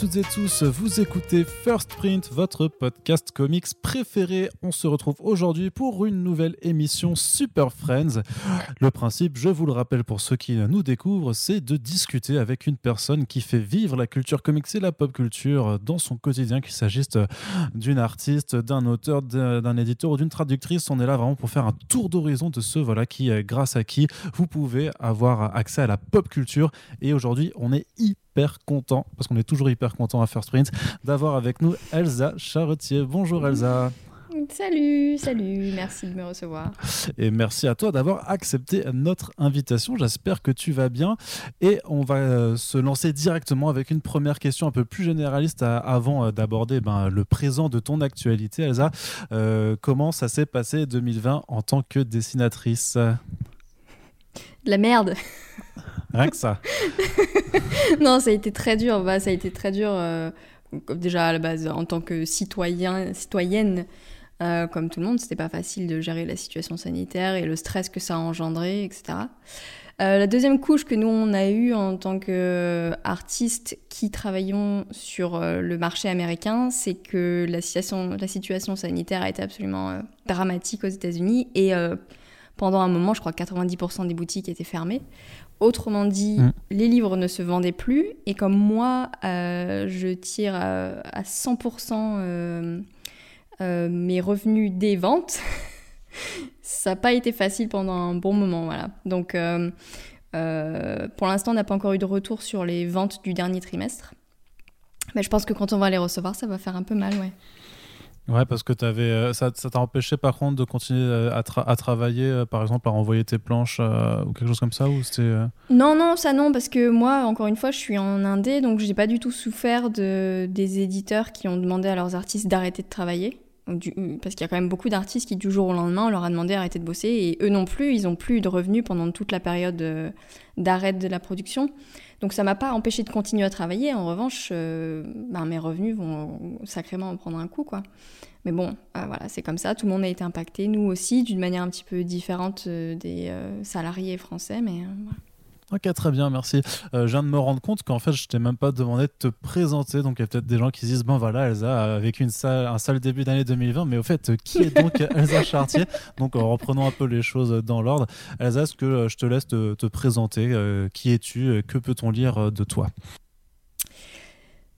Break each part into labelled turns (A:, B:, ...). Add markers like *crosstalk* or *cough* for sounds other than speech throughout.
A: toutes et tous, vous écoutez First Print, votre podcast comics préféré. On se retrouve aujourd'hui pour une nouvelle émission Super Friends. Le principe, je vous le rappelle pour ceux qui nous découvrent, c'est de discuter avec une personne qui fait vivre la culture comics et la pop culture dans son quotidien, qu'il s'agisse d'une artiste, d'un auteur, d'un éditeur ou d'une traductrice. On est là vraiment pour faire un tour d'horizon de ceux voilà, qui, grâce à qui vous pouvez avoir accès à la pop culture. Et aujourd'hui, on est hyper content, parce qu'on est toujours hyper content à First Print, d'avoir avec nous Elsa Charretier. Bonjour Elsa.
B: Salut, salut, merci de me recevoir.
A: Et merci à toi d'avoir accepté notre invitation. J'espère que tu vas bien. Et on va euh, se lancer directement avec une première question un peu plus généraliste avant euh, d'aborder ben, le présent de ton actualité. Elsa, euh, comment ça s'est passé 2020 en tant que dessinatrice?
B: De la merde. *laughs*
A: Rien que ça. *laughs*
B: non, ça a été très dur. Bah, ça a été très dur, euh, déjà à la base, en tant que citoyen, citoyenne, euh, comme tout le monde, c'était pas facile de gérer la situation sanitaire et le stress que ça a engendré, etc. Euh, la deuxième couche que nous on a eue en tant qu'artistes qui travaillons sur le marché américain, c'est que la situation, la situation sanitaire a été absolument dramatique aux États-Unis et pendant un moment, je crois que 90% des boutiques étaient fermées. Autrement dit, mm. les livres ne se vendaient plus. Et comme moi, euh, je tire à, 100% euh, euh, mes revenus des ventes, *laughs* ça n'a pas été facile pendant un bon moment. Voilà. Donc, pour l'instant, on n'a pas encore eu de retour sur les ventes du dernier trimestre. Mais je pense que quand on va les recevoir, ça va faire un peu mal, ouais.
A: Ouais, parce que avais, euh, ça t'a empêché par contre de continuer euh, à, travailler, euh, par exemple, à renvoyer tes planches ou quelque chose comme ça ou
B: Non, non, ça non, parce que moi, encore une fois, je suis en indé, donc j'ai pas du tout souffert de, des éditeurs qui ont demandé à leurs artistes d'arrêter de travailler. Du, parce qu'il y a quand même beaucoup d'artistes qui, du jour au lendemain, on leur a demandé d'arrêter de bosser et eux non plus, ils ont plus de revenus pendant toute la période d'arrêt de la production. Donc ça m'a pas empêché de continuer à travailler. En revanche, ben, mes revenus vont sacrément en prendre un coup, quoi. Mais bon, euh, voilà, c'est comme ça. Tout le monde a été impacté, nous aussi, d'une manière un petit peu différente euh, des euh, salariés français, mais
A: Ok, très bien, merci. je viens de me rendre compte qu'en fait, je t'ai même pas demandé de te présenter. Donc, il y a peut-être des gens qui se disent Bon, voilà, Elsa a vécu une un sale début d'année 2020. Mais au fait, qui est donc *laughs* Elsa Chartier? Donc, en reprenant un peu les choses dans l'ordre, Elsa, est-ce que je te laisse te, te présenter Qui es-tu Que peut-on lire de toi?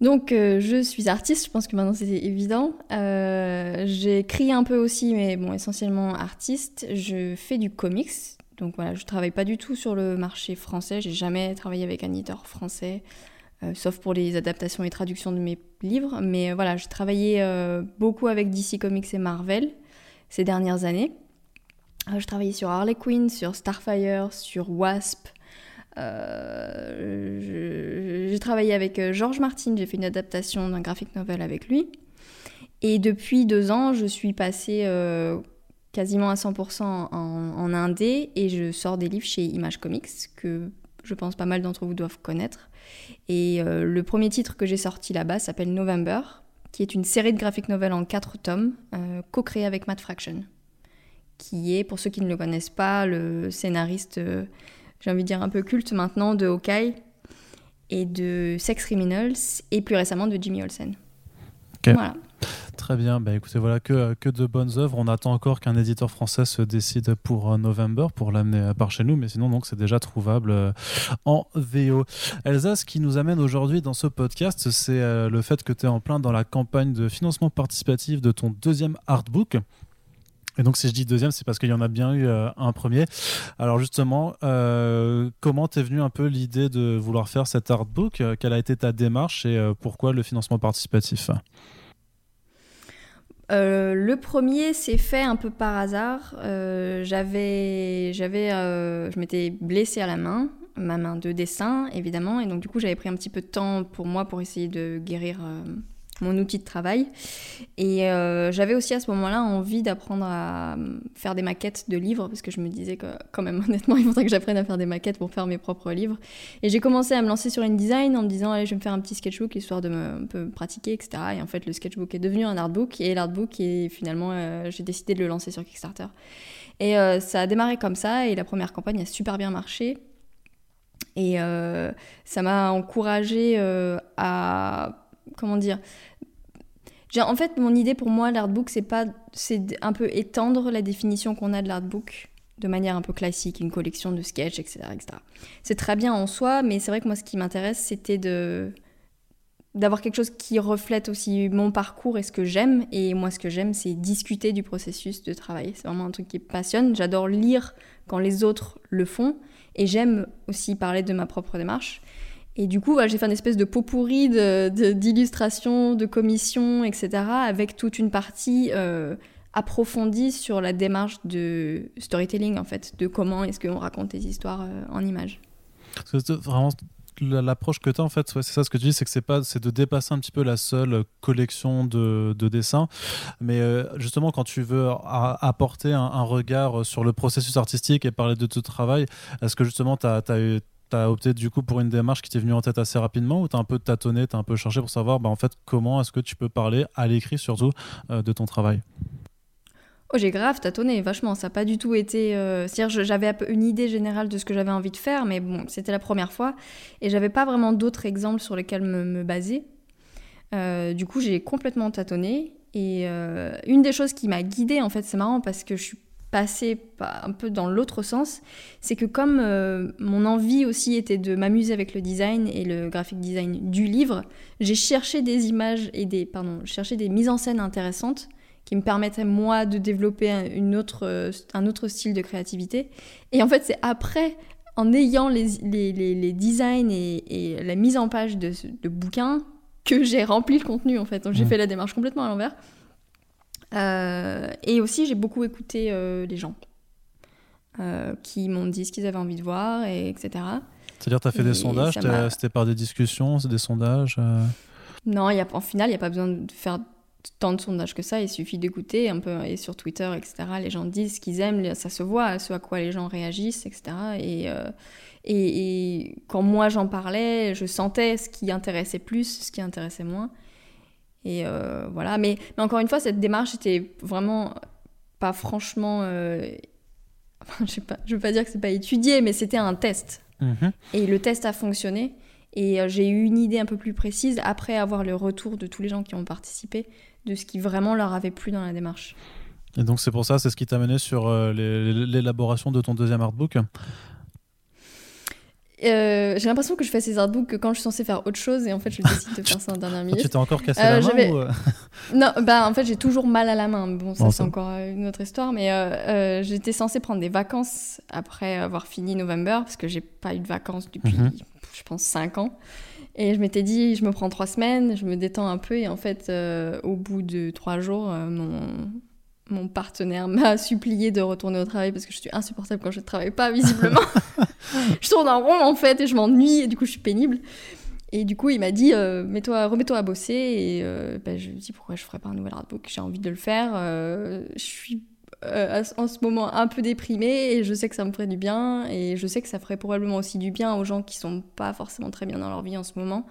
B: Donc euh, je suis artiste, je pense que maintenant c'est évident. Euh, J'écris un peu aussi, mais bon, essentiellement artiste. Je fais du comics, donc voilà, je travaille pas du tout sur le marché français. J'ai jamais travaillé avec un éditeur français, euh, sauf pour les adaptations et traductions de mes livres. Mais voilà, j'ai travaillé beaucoup avec DC Comics et Marvel ces dernières années. je travaillais sur Harley Quinn, sur Starfire, sur Wasp. Euh, j'ai travaillé avec euh, George Martin, j'ai fait une adaptation d'un graphic novel avec lui. Et depuis deux ans, je suis passée euh, quasiment à 100% en, en, indé et je sors des livres chez Image Comics que je pense pas mal d'entre vous doivent connaître. Et le premier titre que j'ai sorti là-bas s'appelle November, qui est une série de graphic novels en quatre tomes, co-créée avec Matt Fraction, qui est, pour ceux qui ne le connaissent pas, le scénariste j'ai envie de dire un peu culte maintenant, de Hawkeye et de Sex Criminals et plus récemment de Jimmy Olsen.
A: Voilà. Très bien, bah écoutez, voilà que, que de bonnes œuvres. On attend encore qu'un éditeur français se décide pour euh, November, pour l'amener par chez nous, mais sinon, donc, c'est déjà trouvable euh, en VO. Elsa, ce qui nous amène aujourd'hui dans ce podcast, c'est euh, le fait que tu es en plein dans la campagne de financement participatif de ton deuxième artbook. Et donc, si je dis deuxième, c'est parce qu'il y en a bien eu euh, un premier. Alors, justement, euh, comment t'es venu un peu l'idée de vouloir faire cet artbook? Euh, Quelle a été ta démarche et pourquoi le financement participatif?
B: Le premier s'est fait un peu par hasard. j'avais, j'avais, je m'étais blessée à la main, ma main de dessin évidemment, et donc du coup j'avais pris un petit peu de temps pour moi pour essayer de guérir mon outil de travail. Et euh, j'avais aussi à ce moment-là envie d'apprendre à faire des maquettes de livres, parce que je me disais que quand même *laughs* honnêtement, il faudrait que j'apprenne à faire des maquettes pour faire mes propres livres. Et j'ai commencé à me lancer sur InDesign en me disant, allez, je vais me faire un petit sketchbook histoire de me peu pratiquer, etc. Et en fait, le sketchbook est devenu un artbook, et l'artbook, et finalement, euh, j'ai décidé de le lancer sur Kickstarter. Et euh, ça a démarré comme ça, et la première campagne a super bien marché. Et ça m'a encouragé à comment dire en fait, mon idée pour moi, l'artbook, c'est pas, c'est un peu étendre la définition qu'on a de l'artbook de manière un peu classique, une collection de sketchs, etc. etc. C'est très bien en soi, mais c'est vrai que moi, ce qui m'intéresse, c'était de d'avoir quelque chose qui reflète aussi mon parcours et ce que j'aime. Et moi, ce que j'aime, c'est discuter du processus de travail. C'est vraiment un truc qui me passionne. J'adore lire quand les autres le font. Et j'aime aussi parler de ma propre démarche. Et du coup, j'ai fait une espèce de pot pourri d'illustrations, de, commissions, etc., avec toute une partie euh, approfondie sur la démarche de storytelling, en fait, de comment est-ce qu'on raconte des histoires euh, en images.
A: Vraiment, l'approche que tu as, en fait, c'est ça ce que tu dis, c'est que c'est de dépasser un petit peu la seule collection de, de dessins, mais euh, justement quand tu veux apporter un, un, regard sur le processus artistique et parler de ton travail, est-ce que justement tu as, as, eu tu as opté du coup pour une démarche qui t'est venue en tête assez rapidement ou tu as un peu tâtonné, tu as un peu cherché pour savoir bah, en fait comment est-ce que tu peux parler à l'écrit surtout euh, de ton travail?
B: Oh, j'ai grave tâtonné, vachement. Ça n'a pas du tout été. Euh, c'est-à-dire, j'avais une idée générale de ce que j'avais envie de faire, mais bon, c'était la première fois. Et j'avais pas vraiment d'autres exemples sur lesquels me, baser. Euh, du coup, j'ai complètement tâtonné. Et une des choses qui m'a guidée, en fait, c'est marrant parce que je suis passer un peu dans l'autre sens, c'est que comme euh, mon envie aussi était de m'amuser avec le design et le graphic design du livre, j'ai cherché des images et des pardon, cherché des mises en scène intéressantes qui me permettraient moi de développer un, une autre, euh, un autre style de créativité. Et en fait, c'est après, en ayant les, les, les, designs et, et, la mise en page de, de bouquins, que j'ai rempli le contenu en fait. Donc j'ai mmh. fait la démarche complètement à l'envers. Euh, et aussi, j'ai beaucoup écouté euh, les gens euh, qui m'ont dit ce qu'ils avaient envie de voir, et etc.
A: C'est-à-dire, tu as fait des sondages C'était par des discussions, c'est des sondages
B: Non, y a, en final, il n'y a pas besoin de faire tant de sondages que ça. Il suffit d'écouter un peu, et sur Twitter, etc. Les gens disent ce qu'ils aiment, ça se voit, ce à quoi les gens réagissent, etc. Et, et, et quand moi j'en parlais, je sentais ce qui intéressait plus, ce qui intéressait moins. Et euh, voilà. Mais, mais, encore une fois, cette démarche était vraiment pas franchement. Euh, *laughs* je ne veux pas dire que c'est pas étudié, mais c'était un test. Mhm. Et le test a fonctionné. Et euh, j'ai eu une idée un peu plus précise après avoir le retour de tous les gens qui ont participé de ce qui vraiment leur avait plu dans la démarche.
A: Et donc c'est pour ça, c'est ce qui t'a mené sur l'élaboration de ton deuxième artbook?
B: Euh, j'ai l'impression que je fais ces artbooks que quand je suis censée faire autre chose et en fait je décide de *laughs* faire ça en dernière minute.
A: tu t'es encore cassé la euh, main ou... Euh? *laughs*
B: Non, bah en fait j'ai toujours mal à la main. Bon, ça c'est encore une autre histoire, mais j'étais censée prendre des vacances après avoir fini November parce que j'ai pas eu de vacances depuis, mhm. je pense, 5 ans. Et je m'étais dit, je me prends 3 semaines, je me détends un peu et en fait, au bout de 3 jours, mon, mon partenaire m'a supplié de retourner au travail parce que je suis insupportable quand je ne travaille pas, visiblement. *laughs* je tourne en rond en fait et je m'ennuie et du coup je suis pénible. Et du coup, il m'a dit euh, mets-toi, remets-toi à bosser. Et euh, bah, je lui ai dit pourquoi je ferais pas un nouvel artbook? J'ai envie de le faire. Euh, je suis en ce moment un peu déprimée et je sais que ça me ferait du bien. Et je sais que ça ferait probablement aussi du bien aux gens qui sont pas forcément très bien dans leur vie en ce moment.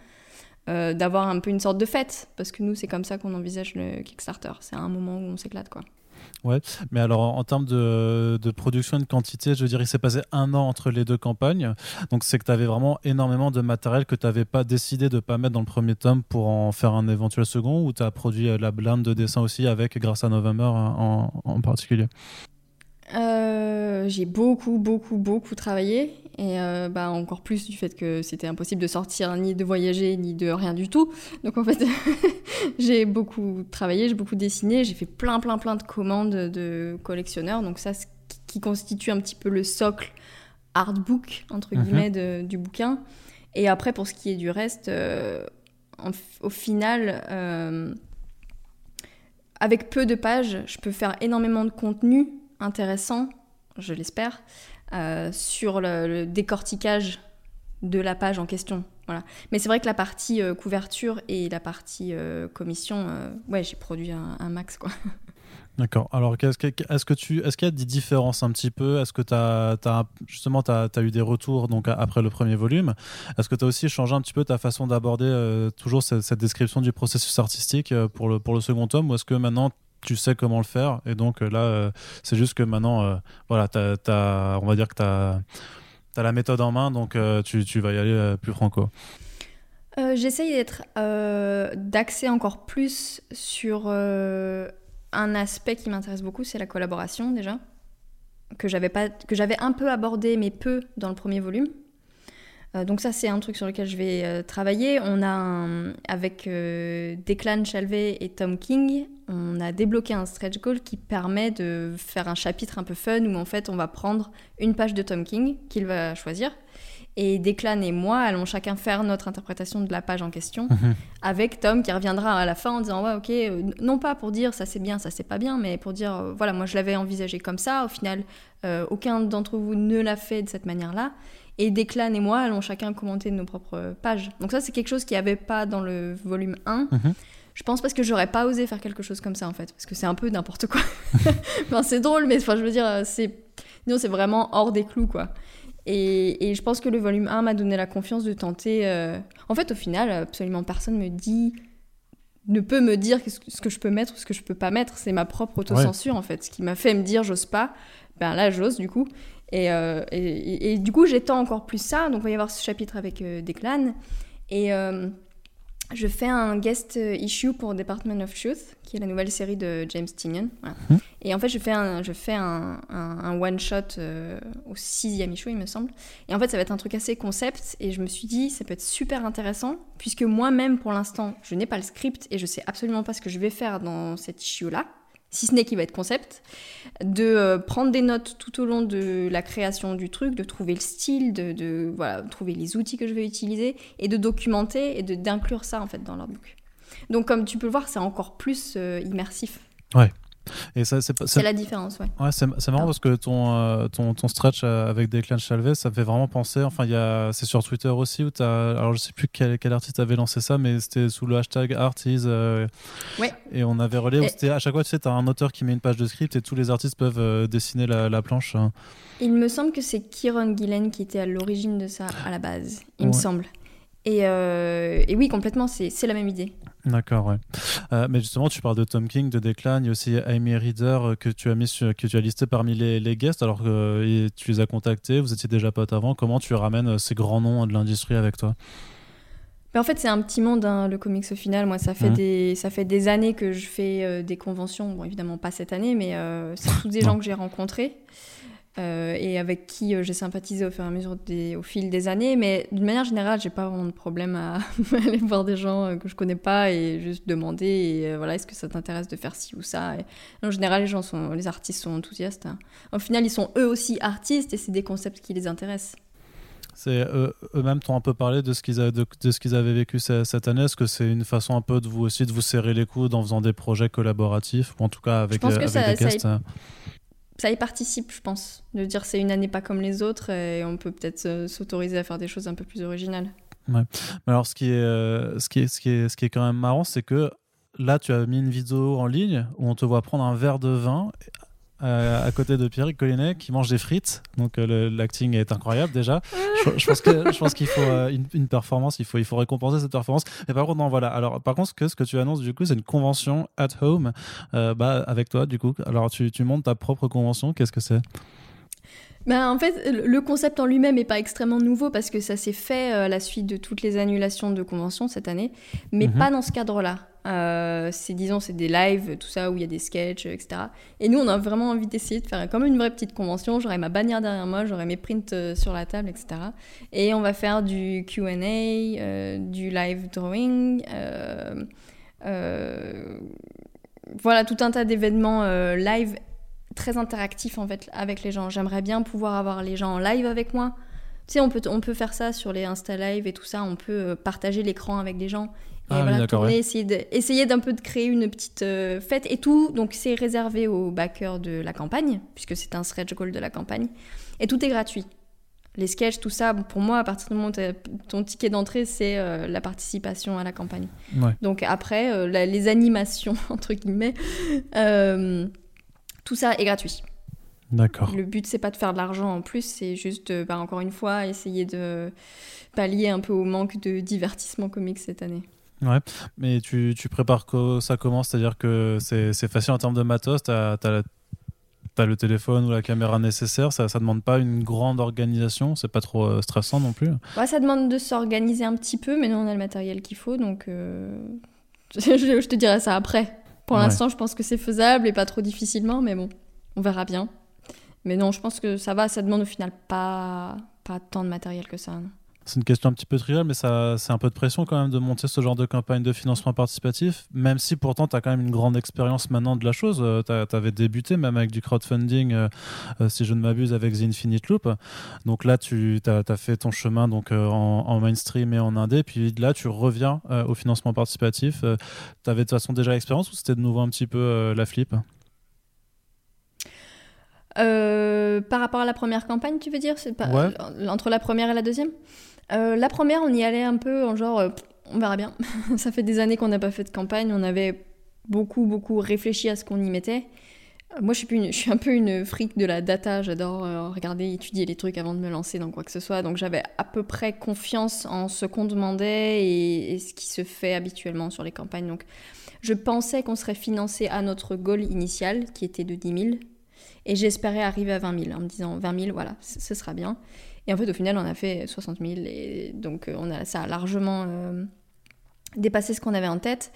B: d'avoir un peu une sorte de fête parce que nous c'est comme ça qu'on envisage le Kickstarter c'est un moment où on s'éclate quoi
A: Ouais, mais alors en, termes de, production et de quantité, je veux dire, il s'est passé un an entre les deux campagnes. Donc c'est que tu avais vraiment énormément de matériel que tu n'avais pas décidé de ne pas mettre dans le premier tome pour en faire un éventuel second, ou tu as produit euh, la blinde de dessin aussi avec, grâce à November en, en particulier?
B: Euh, j'ai beaucoup, beaucoup, beaucoup travaillé. Et euh, bah, encore plus du fait que c'était impossible de sortir, ni de voyager, ni de rien du tout. Donc en fait, *laughs* j'ai beaucoup travaillé, j'ai beaucoup dessiné, j'ai fait plein, plein, plein de commandes de collectionneurs. Donc ça, ce qui constitue un petit peu le socle artbook, entre mhm. guillemets, du bouquin. Et après, pour ce qui est du reste, euh, au final, avec peu de pages, je peux faire énormément de contenu intéressant, je l'espère, euh, sur le, décortiquage de la page en question. Voilà. Mais c'est vrai que la partie euh, couverture et la partie euh, commission, ouais, j'ai produit un, max quoi. *laughs*
A: D'accord. Alors, est-ce que, qu'il y a des différences un petit peu? Est-ce que tu as, justement, tu as, eu des retours donc après le premier volume? Est-ce que tu as aussi changé un petit peu ta façon d'aborder toujours cette, cette, description du processus artistique pour le, pour le second tome? Ou est-ce que maintenant tu sais comment le faire. Et donc euh, là, euh, c'est juste que maintenant, euh, voilà, on va dire que tu as, la méthode en main, donc tu, tu, vas y aller plus franco.
B: J'essaye d'être euh, d'axer encore plus sur un aspect qui m'intéresse beaucoup, c'est la collaboration déjà, que j'avais pas, que j'avais un peu abordé mais peu dans le premier volume. donc ça c'est un truc sur lequel je vais travailler. On a avec Declan Chalvet et Tom King, on a débloqué un stretch goal qui permet de faire un chapitre un peu fun où en fait on va prendre une page de Tom King qu'il va choisir et Declan et moi allons chacun faire notre interprétation de la page en question, mhm. avec Tom qui reviendra à la fin en disant ouais ok, euh, non pas pour dire ça c'est bien, ça c'est pas bien, mais pour dire euh, voilà moi je l'avais envisagé comme ça, au final euh, aucun d'entre vous ne l'a fait de cette manière-là. Et Declan et moi allons chacun commenter nos propres pages. Donc ça c'est quelque chose qui n'y avait pas dans le volume 1. Mhm. Je pense parce que j'aurais pas osé faire quelque chose comme ça en fait, parce que c'est un peu n'importe quoi. *laughs* enfin, c'est drôle, mais enfin, je veux dire, c'est non, c'est vraiment hors des clous quoi. Et, je pense que le volume 1 m'a donné la confiance de tenter. Euh, en fait, au final, absolument personne me dit ne peut me dire ce que je peux mettre ou ce que je peux pas mettre. C'est ma propre autocensure, en fait. Ce qui m'a fait me dire j'ose pas, ben là, j'ose, du coup. Et, euh, et, du coup, j'étends encore plus ça. Donc, il va y avoir ce chapitre avec euh, Declan. Et je fais un guest issue pour Department of Truth, qui est la nouvelle série de James Tynion. Mhm. Et en fait, je fais un, je fais un, un, one-shot euh, au sixième issue, il me semble. Et en fait, ça va être un truc assez concept. Et je me suis dit, ça peut être super intéressant, puisque moi-même, pour l'instant, je n'ai pas le script et je sais absolument pas ce que je vais faire dans cette issue-là si ce n'est qu'il va être concept, de euh, prendre des notes tout au long de la création du truc, de trouver le style, de, voilà, trouver les outils que je vais utiliser et de documenter et d'inclure ça en fait dans. Donc comme tu peux le voir, c'est encore plus euh, immersif.
A: Ouais. Et
B: ça, c'est, la différence, ouais.
A: ouais c'est, marrant ah. parce que ton, euh, ton, ton, stretch euh, avec Declan Chalvet, ça fait vraiment penser. Enfin, il y a, c'est sur Twitter aussi où tu. Alors, je sais plus quel, quel, artiste avait lancé ça, mais c'était sous le hashtag artist. Euh,
B: ouais.
A: Et on avait relayé. C'était, à chaque fois, tu sais, tu as un auteur qui met une page de script et tous les artistes peuvent dessiner la, la planche. Hein.
B: Il me semble que c'est Kieron Gillen qui était à l'origine de ça à la base, il me semble. Et, et oui, complètement, c'est, c'est la même idée.
A: D'accord, ouais. Euh, mais justement, tu parles de Tom King, de Declan, il y a aussi Amy Reader euh, que tu as mis que tu as listé parmi les, les guests, alors que euh, tu les as contactés, vous étiez déjà potes avant. Comment tu ramènes ces grands noms de l'industrie avec toi?
B: En fait, c'est un petit monde, hein, le comics au final. Moi, ça fait, mmh. des, ça fait des années que je fais des conventions. Bon, évidemment, pas cette année, mais c'est tous des gens que j'ai rencontrés. Euh, et avec qui euh, j'ai sympathisé au fur et à mesure des, au fil des années. Mais d'une manière générale, j'ai pas vraiment de problème à *laughs* aller voir des gens euh, que je connais pas et juste demander et, voilà, est-ce que ça t'intéresse de faire ci ou ça. en général, les gens sont, les artistes sont enthousiastes. Hein. Au final, ils sont eux aussi artistes et c'est des concepts qui les intéressent.
A: C'est eux-mêmes t'ont un peu parlé de ce qu'ils avaient, de, ce qu'ils avaient vécu cette année. Est-ce que c'est une façon un peu de vous aussi de vous serrer les coudes en faisant des projets collaboratifs ou en tout cas avec, avec des guests
B: ça y participe, je pense. De dire c'est une année pas comme les autres et on peut peut-être s'autoriser à faire des choses un peu plus originales.
A: Ouais. Mais alors, ce qui est, euh, ce qui est, ce qui est, ce qui est quand même marrant, c'est que là, tu as mis une vidéo en ligne où on te voit prendre un verre de vin euh, à côté de Pierre Collinet qui mange des frites. Donc euh, l'acting est incroyable déjà. Je, pense que je pense qu'il faut euh, une, performance, il faut il faut récompenser cette performance. Mais par contre non voilà. Alors par contre ce que ce que tu annonces du coup c'est une convention at home bah avec toi du coup. Alors tu, tu montes ta propre convention. Qu'est-ce que c'est?
B: Ben, en fait, le concept en lui-même n'est pas extrêmement nouveau parce que ça s'est fait à la suite de toutes les annulations de conventions cette année, mais mhm. pas dans ce cadre-là. Euh, c'est c'est des lives tout ça où il y a des sketchs etc et nous on a vraiment envie d'essayer de faire comme une vraie petite convention. J'aurai ma bannière derrière moi j'aurai mes prints euh, sur la table etc et on va faire du Q&A euh, du live drawing voilà tout un tas d'événements live très interactifs en fait avec les gens. J'aimerais bien pouvoir avoir les gens en live avec moi. Tu sais, on peut, on peut faire ça sur les Insta Live et tout ça, on peut partager l'écran avec des gens ah voilà, essayer, d'un peu de créer une petite euh, fête et tout. Donc c'est réservé aux backers de la campagne, puisque c'est un stretch goal de la campagne. Et tout est gratuit. Les sketchs, tout ça, pour moi, à partir du moment où ton ticket d'entrée, c'est euh, la participation à la campagne. Donc après, euh, les animations, *laughs* entre guillemets, tout ça est gratuit.
A: D'accord.
B: Le but, c'est pas de faire de l'argent en plus, c'est juste, bah, encore une fois, essayer de pallier un peu au manque de divertissement comique cette année.
A: Ouais, mais tu, tu prépares que ça commence, c'est-à-dire que c'est facile en termes de matos, tu as, as le téléphone ou la caméra nécessaire? Ça, ça demande pas une grande organisation? C'est pas trop euh, stressant non plus?
B: Ouais, ça demande de s'organiser un petit peu, mais nous on a le matériel qu'il faut, donc euh, *laughs* je, te dirai ça après. Pour l'instant, je pense que c'est faisable et pas trop difficilement, mais bon, on verra bien. Mais non, je pense que ça va. Ça demande au final pas pas tant de matériel que ça.
A: C'est une question un petit peu triviale, mais ça, c'est un peu de pression quand même de monter ce genre de campagne de financement participatif, même si pourtant tu as quand même une grande expérience maintenant de la chose. Euh, tu avais débuté même avec du crowdfunding, euh, euh, si je ne m'abuse, avec The Infinite Loop. Donc là, tu as, fait ton chemin donc, en, mainstream et en indé, puis là, tu reviens au financement participatif. tu avais de toute façon déjà l'expérience ou c'était de nouveau un petit peu la flip?
B: Par rapport à la première campagne, tu veux dire? Entre la première et la deuxième? Euh, la première, on y allait un peu en genre, euh, on verra bien. *laughs* ça fait des années qu'on n'a pas fait de campagne, on avait beaucoup, beaucoup réfléchi à ce qu'on y mettait. Euh, moi, je suis, un peu une fric de la data, j'adore regarder, étudier les trucs avant de me lancer dans quoi que ce soit. Donc j'avais à peu près confiance en ce qu'on demandait et, ce qui se fait habituellement sur les campagnes. Donc je pensais qu'on serait financé à notre goal initial, qui était de 10 000. Et j'espérais arriver à 20 000 en me disant 20 000, voilà, ce sera bien. Et en fait, au final, on a fait 60 000. Et donc, euh, on a, ça a largement euh, dépassé ce qu'on avait en tête.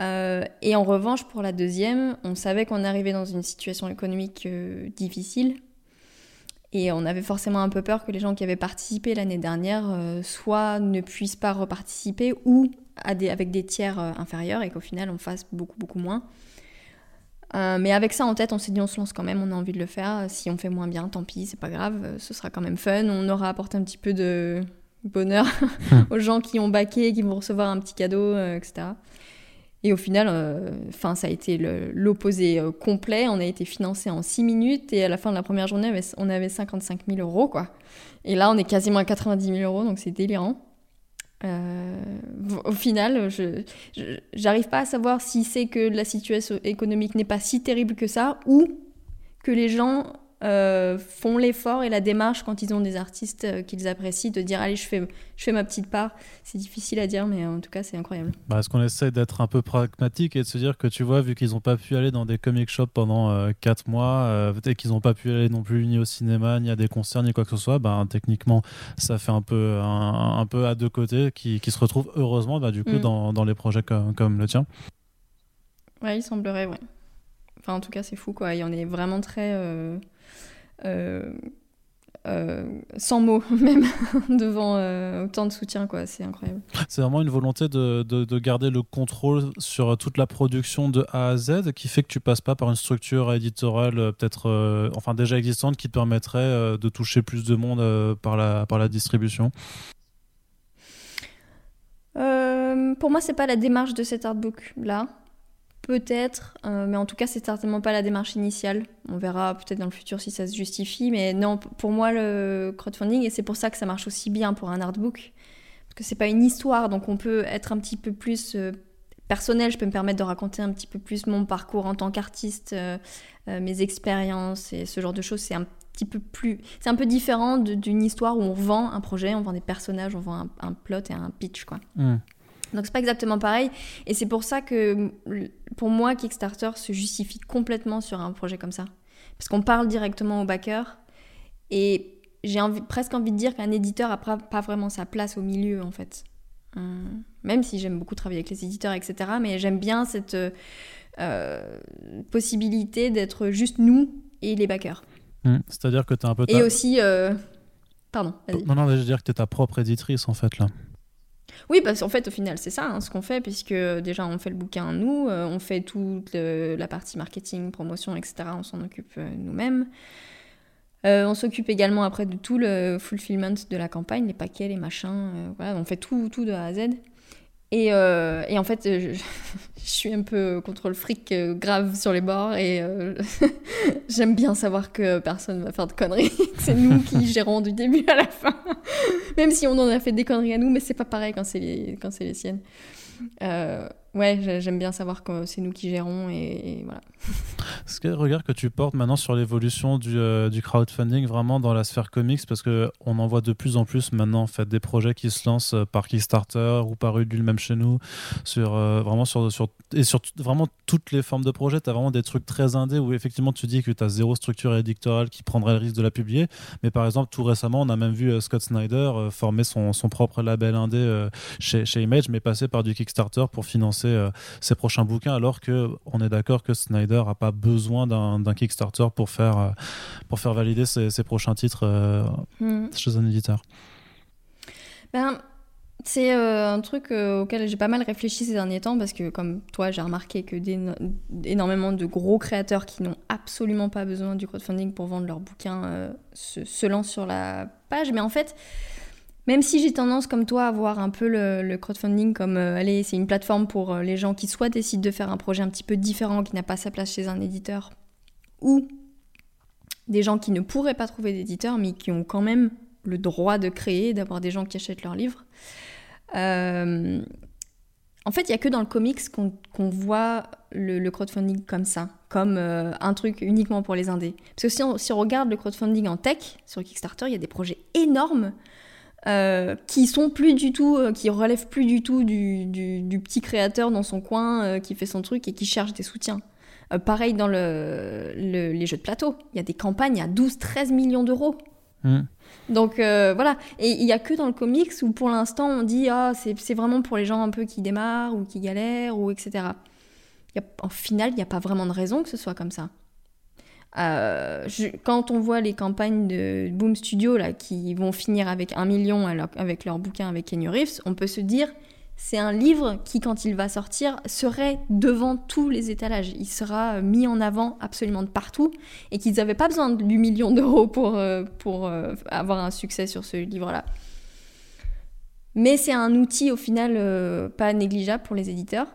B: Euh, et en revanche, pour la deuxième, on savait qu'on arrivait dans une situation économique difficile. Et on avait forcément un peu peur que les gens qui avaient participé l'année dernière soit ne puissent pas reparticiper ou avec des tiers inférieurs et qu'au final on fasse beaucoup beaucoup moins. Euh, mais avec ça en tête, on s'est dit on se lance quand même, on a envie de le faire. Si on fait moins bien, tant pis, c'est pas grave, euh, ce sera quand même fun. On aura apporté un petit peu de *laughs* bonheur *laughs* aux gens qui ont baqué, qui vont recevoir un petit cadeau, euh, etc. Et au final, enfin, ça a été l'opposé complet. On a été financé en 6 minutes et à la fin de la première journée, on avait 55 000 euros. Quoi. Et là, on est quasiment à 90 000 euros, donc c'est délirant. Euh, au final, j'arrive pas à savoir si c'est que la situation économique n'est pas si terrible que ça ou que les gens euh, font l'effort et la démarche quand ils ont des artistes euh, qu'ils apprécient de dire allez je fais, je fais ma petite part. C'est difficile à dire mais en tout cas c'est incroyable.
A: Bah, Est-ce qu'on essaie d'être un peu pragmatique et de se dire que tu vois vu qu'ils n'ont pas pu aller dans des comic shops pendant 4 mois et qu'ils n'ont pas pu aller non plus ni au cinéma ni à des concerts ni quoi que ce soit, bah, techniquement ça fait un peu, un, peu à deux côtés qui, qui se retrouvent heureusement bah, du coup mm. dans, dans, les projets comme, comme le tien.
B: Ouais il semblerait ouais. Enfin en tout cas c'est fou quoi, il y en est vraiment très... Euh, euh, sans mots *laughs* même devant euh, autant de soutien quoi. C'est incroyable.
A: C'est vraiment une volonté de, de, garder le contrôle sur toute la production de A à Z qui fait que tu passes pas par une structure éditoriale peut-être enfin déjà existante qui te permettrait de toucher plus de monde par, la, par la distribution.
B: Pour moi c'est pas la démarche de cet artbook là Peut-être, euh, mais en tout cas, c'est certainement pas la démarche initiale. On verra peut-être dans le futur si ça se justifie, mais non, pour moi, le crowdfunding, et c'est pour ça que ça marche aussi bien pour un artbook, parce que c'est pas une histoire, donc on peut être un petit peu plus euh, personnel, je peux me permettre de raconter un petit peu plus mon parcours en tant qu'artiste, euh, mes expériences et ce genre de choses. C'est un petit peu plus, c'est un peu différent d'une histoire où on vend un projet, on vend des personnages, on vend un, plot et un pitch, quoi. Mmh. Donc c'est pas exactement pareil. Et c'est pour ça que pour moi, Kickstarter se justifie complètement sur un projet comme ça. Parce qu'on parle directement au backer. Et j'ai presque envie de dire qu'un éditeur n'a pas vraiment sa place au milieu en fait. Hum, même si j'aime beaucoup travailler avec les éditeurs, etc. Mais j'aime bien cette euh, possibilité d'être juste nous et les backers.
A: Hum, c'est-à-dire que tu as un peu...
B: Et aussi... Euh, pardon.
A: Non, non, je veux dire que tu es ta propre éditrice en fait là.
B: Oui, parce qu'en fait, au final, c'est ça hein, ce qu'on fait, puisque déjà, on fait le bouquin nous, euh, on fait toute la partie marketing, promotion, etc. On s'en occupe euh, nous-mêmes. Euh, on s'occupe également après de tout le fulfillment de la campagne, les paquets, les machins. voilà, on fait tout, tout de A à Z. Et, et en fait, je, *laughs* je, suis un peu contre le fric grave sur les bords et *laughs* j'aime bien savoir que personne va faire de conneries. *laughs* c'est nous qui gérons du début à la fin. Même si on en a fait des conneries à nous, mais c'est pas pareil quand c'est les, quand les siennes. Euh, ouais, j'aime bien savoir que c'est nous qui gérons et, voilà. *laughs*
A: Est-ce que regard que tu portes maintenant sur l'évolution du, euh, du, crowdfunding vraiment dans la sphère comics? Parce que on en voit de plus en plus maintenant en fait des projets qui se lancent euh, par Kickstarter ou par Udul même chez nous sur euh, vraiment sur, sur et sur vraiment toutes les formes de projets, tu as vraiment des trucs très indés où effectivement tu dis que tu as zéro structure édictorale qui prendrait le risque de la publier, mais par exemple tout récemment, on a même vu Scott Snyder former son, son propre label indé chez, chez Image mais passer par du Kickstarter pour financer euh, ses prochains bouquins, alors que on est d'accord que Snyder n'a pas besoin d'un Kickstarter pour faire, euh, pour faire valider ses, prochains titres euh, hmm. chez un éditeur.
B: Ben, c'est un truc auquel j'ai pas mal réfléchi ces derniers temps parce que, comme toi, j'ai remarqué que énormément de gros créateurs qui n'ont absolument pas besoin du crowdfunding pour vendre leurs bouquins se, se, lancent sur la page. Mais en fait, même si j'ai tendance, comme toi, à voir un peu le, crowdfunding comme, euh, allez, c'est une plateforme pour euh, les gens qui soit décident de faire un projet un petit peu différent, qui n'a pas sa place chez un éditeur, ou des gens qui ne pourraient pas trouver d'éditeur, mais qui ont quand même le droit de créer, d'avoir des gens qui achètent leurs livres. Euh, en fait, il n'y a que dans le comics qu'on voit le, crowdfunding comme ça, comme un truc uniquement pour les indés. Parce que si on, si on regarde le crowdfunding en tech, sur Kickstarter, il y a des projets énormes euh, qui sont plus du tout, euh, qui relèvent plus du tout du, du, petit créateur dans son coin euh, qui fait son truc et qui cherche des soutiens. pareil dans le, les jeux de plateau, il y a des campagnes à 12-13 millions d'euros. Hmm. Donc voilà, et il n'y a que dans le comics où pour l'instant on dit ah c'est vraiment pour les gens un peu qui démarrent ou qui galèrent ou etc. Y a, en final, il n'y a pas vraiment de raison que ce soit comme ça. Euh, quand on voit les campagnes de Boom Studio là, qui vont finir avec un million avec leur bouquin avec Kenny Reeves, on peut se dire c'est un livre qui, quand il va sortir, serait devant tous les étalages. Il sera mis en avant absolument de partout et qu'ils n'avaient pas besoin du million d'euros pour, euh, pour euh, avoir un succès sur ce livre-là. Mais c'est un outil au final pas négligeable pour les éditeurs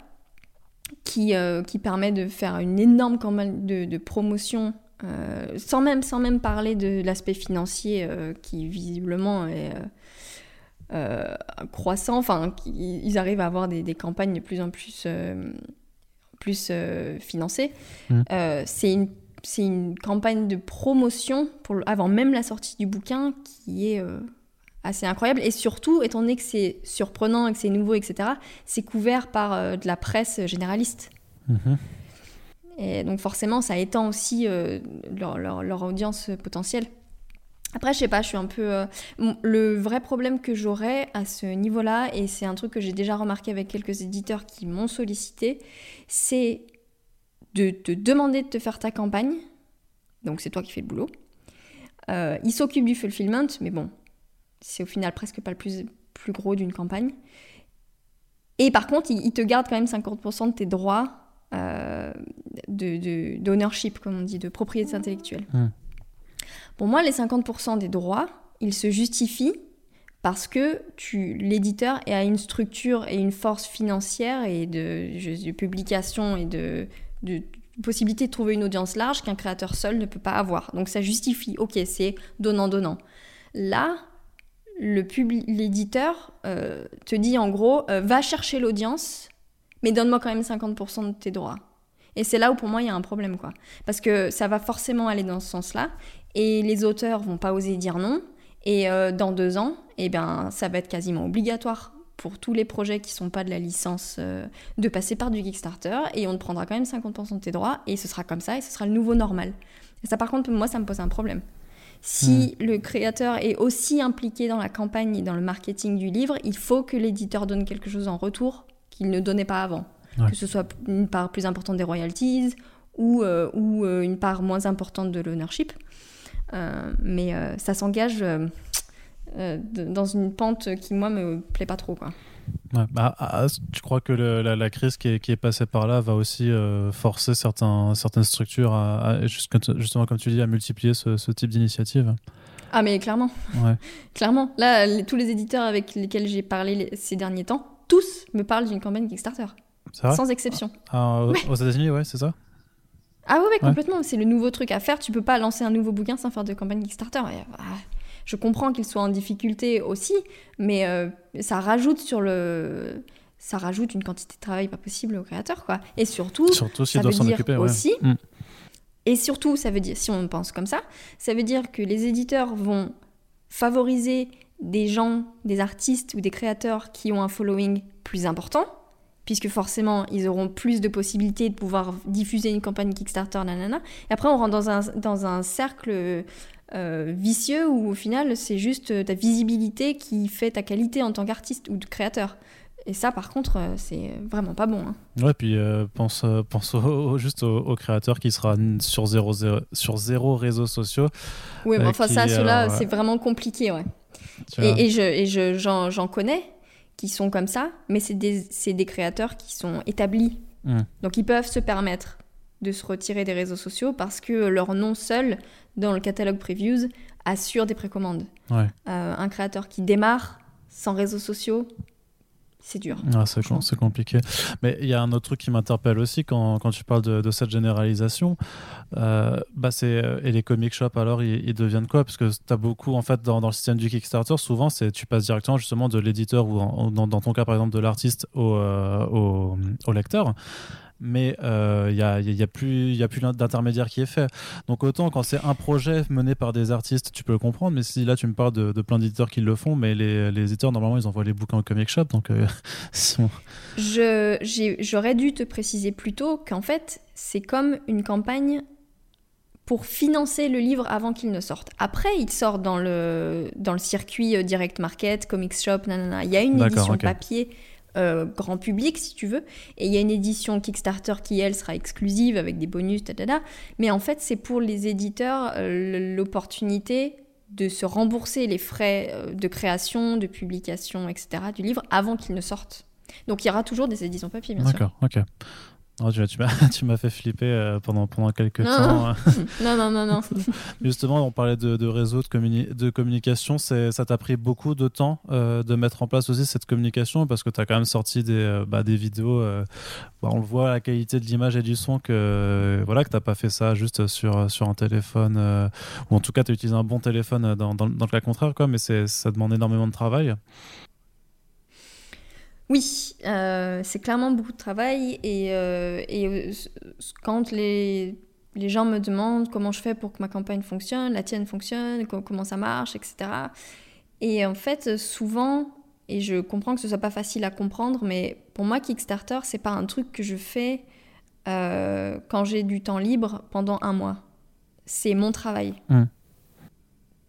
B: qui, qui permet de faire une énorme campagne de, de promotion euh, sans, même, sans même parler de l'aspect financier euh, qui visiblement est euh, croissant, enfin, ils arrivent à avoir des, campagnes de plus en plus, plus financées. Mmh. c'est une une campagne de promotion pour, avant même la sortie du bouquin qui est assez incroyable. Et surtout, étant donné que c'est surprenant et que c'est nouveau, etc., c'est couvert par de la presse généraliste. Mmh. Et donc forcément, ça étend aussi euh, leur, audience potentielle. Après, je sais pas, je suis un peu. Euh, le vrai problème que j'aurais à ce niveau-là, et c'est un truc que j'ai déjà remarqué avec quelques éditeurs qui m'ont sollicité, c'est de te demander de te faire ta campagne. Donc c'est toi qui fais le boulot. Euh, ils s'occupent du fulfillment, mais bon, c'est au final presque pas le plus, plus gros d'une campagne. Et par contre, ils, ils te gardent quand même 50% de tes droits euh, d'ownership, comme on dit, de propriété intellectuelle. Hmm. Pour moi, les 50% des droits, ils se justifient parce que l'éditeur a une structure et une force financière et de, publication et de, de, possibilité de trouver une audience large qu'un créateur seul ne peut pas avoir. Donc ça justifie, ok, c'est donnant-donnant. Là, l'éditeur euh, te dit en gros, euh, va chercher l'audience mais donne-moi quand même 50% de tes droits. Et c'est là où pour moi il y a un problème, quoi. Parce que ça va forcément aller dans ce sens-là, et les auteurs vont pas oser dire non, et euh, dans deux ans, eh ben, ça va être quasiment obligatoire pour tous les projets qui sont pas de la licence de passer par du Kickstarter, et on te prendra quand même 50% de tes droits, et ce sera comme ça, et ce sera le nouveau normal. Et ça par contre, moi, ça me pose un problème. Si hmm. le créateur est aussi impliqué dans la campagne et dans le marketing du livre, il faut que l'éditeur donne quelque chose en retour qu'il ne donnait pas avant. Que ce soit une part plus importante des royalties ou, euh, ou euh, une part moins importante de l'ownership. Euh, mais ça s'engage dans une pente qui, moi, me plaît pas trop. Quoi.
A: Ouais, bah, ah, ah, tu crois que la, crise qui est, qui est, passée par là va aussi forcer certains, certaines structures à, justement, comme tu dis, à multiplier ce, ce type d'initiative?
B: Ah, mais clairement. Ouais. *laughs* clairement. Là, tous les éditeurs avec lesquels j'ai parlé ces derniers temps, tous me parlent d'une campagne Kickstarter. Sans exception.
A: Ah, aux États-Unis, ouais, c'est ça?
B: Ah ouais, complètement. C'est le nouveau truc à faire. Tu peux pas lancer un nouveau bouquin sans faire de campagne Kickstarter. Ah, je comprends qu'il soit en difficulté aussi, mais euh, ça rajoute sur le ça rajoute une quantité de travail pas possible au créateur, quoi. Et surtout,
A: Surtout s'il
B: ça veut dire
A: occuper.
B: aussi,
A: Mm.
B: et surtout, ça veut dire, si on pense comme ça, ça veut dire que les éditeurs vont favoriser des gens, des artistes ou des créateurs qui ont un following plus important, puisque forcément, ils auront plus de possibilités de pouvoir diffuser une campagne Kickstarter, nanana. Et après, on rentre dans un, dans un cercle euh, vicieux où, au final, c'est juste ta visibilité qui fait ta qualité en tant qu'artiste ou de créateur. Et ça, par contre, euh, c'est vraiment pas bon. hein.
A: Ouais, puis euh, pense, euh, pense au- juste au, au créateur qui sera sur zéro, zéro- sur zéro réseaux sociaux.
B: Oui, mais
A: Euh,
B: enfin,
A: qui,
B: ça,
A: ouais.
B: c'est vraiment compliqué, ouais.
A: tu.
B: Et, et je, et je, j'en, connais qui sont comme ça, mais c'est des, c'est des créateurs qui sont établis.
A: Mm.
B: Donc ils peuvent se permettre de se retirer des réseaux sociaux parce que leur nom seul, dans le catalogue Previews, assure des précommandes.
A: Ouais.
B: Euh, un créateur qui démarre sans réseaux sociaux, c'est dur.
A: Ah, c'est, com- c'est compliqué. Mais il y a un autre truc qui m'interpelle aussi quand, quand tu parles de, de cette généralisation. Euh, bah euh, et les comic shops, alors, ils, ils deviennent quoi? Parce que tu as beaucoup, en fait, dans, dans le système du Kickstarter, souvent, c'est, tu passes directement justement de l'éditeur ou, en- dans, dans ton cas, par exemple, de l'artiste au, euh, au, au lecteur. Mais euh, il n'y a, y a plus, il y a plus d'intermédiaire qui est fait. Donc autant quand c'est un projet mené par des artistes, tu peux le comprendre. Mais si là tu me parles de, de plein d'éditeurs qui le font, mais les, les éditeurs normalement ils envoient les bouquins au comic shop, donc euh, *laughs*
B: j'ai- j'aurais dû te préciser plus tôt qu'en fait, c'est comme une campagne pour financer le livre avant qu'il ne sorte. Après, il sort dans le, dans le circuit euh, direct market, comics shop, nanana. Il y a une édition
A: ok.
B: papier euh, grand public, si tu veux, et il y a une édition Kickstarter qui, elle, sera exclusive avec des bonus, tadada. Mais en fait, c'est pour les éditeurs euh, l'opportunité de se rembourser les frais euh, de création, de publication, etc. du livre avant qu'il ne sorte. Donc il y aura toujours des éditions papier, bien sûr.
A: D'accord, ok. Oh, tu, *laughs* tu m'as, fait flipper euh, pendant, pendant quelques
B: Non.
A: temps. hein. *laughs*
B: Non, non, non, non. *laughs*
A: Justement, on parlait de, de réseau, de, communi- de communication. C'est, ça t'a pris beaucoup de temps euh, de mettre en place aussi cette communication? Parce que tu as quand même sorti des, euh, bah, des vidéos. euh, bah, on le voit à la qualité de l'image et du son que voilà que tu pas fait ça juste sur, sur un téléphone ou en tout cas tu as utilisé un bon téléphone dans, dans, dans le cas contraire, quoi, mais c'est, ça demande énormément de travail.
B: Oui, euh, c'est clairement beaucoup de travail et, euh, et euh, quand les, les gens me demandent comment je fais pour que ma campagne fonctionne, la tienne fonctionne, co- comment ça marche, etc. Et en fait, souvent, et je comprends que ce soit pas facile à comprendre, mais pour moi, Kickstarter, c'est pas un truc que je fais euh, quand j'ai du temps libre pendant un mois. C'est mon travail.
A: Mm.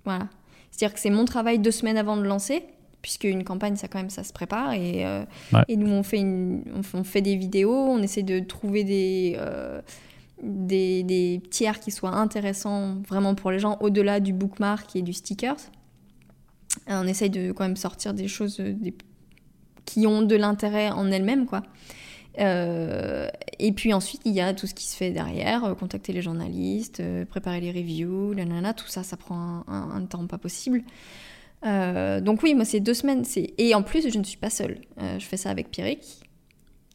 B: Voilà. C'est-à-dire que c'est mon travail deux semaines avant de lancer, puisque une campagne, ça quand même, ça se prépare. Et, euh,
A: Ouais.
B: et nous, on fait, une- on, fait des vidéos, on essaie de trouver des, euh, des, des tiers qui soient intéressants vraiment pour les gens, au-delà du bookmark et du stickers. Et on essaye de quand même sortir des choses euh, des- qui ont de l'intérêt en elles-mêmes, quoi. Euh, et puis ensuite, il y a tout ce qui se fait derrière, contacter les journalistes, préparer les reviews, nanana, tout ça, ça prend un, un- un temps pas possible. Euh, donc oui, moi c'est deux semaines. Et en plus, je ne suis pas seule. Euh, je fais ça avec Pierrick,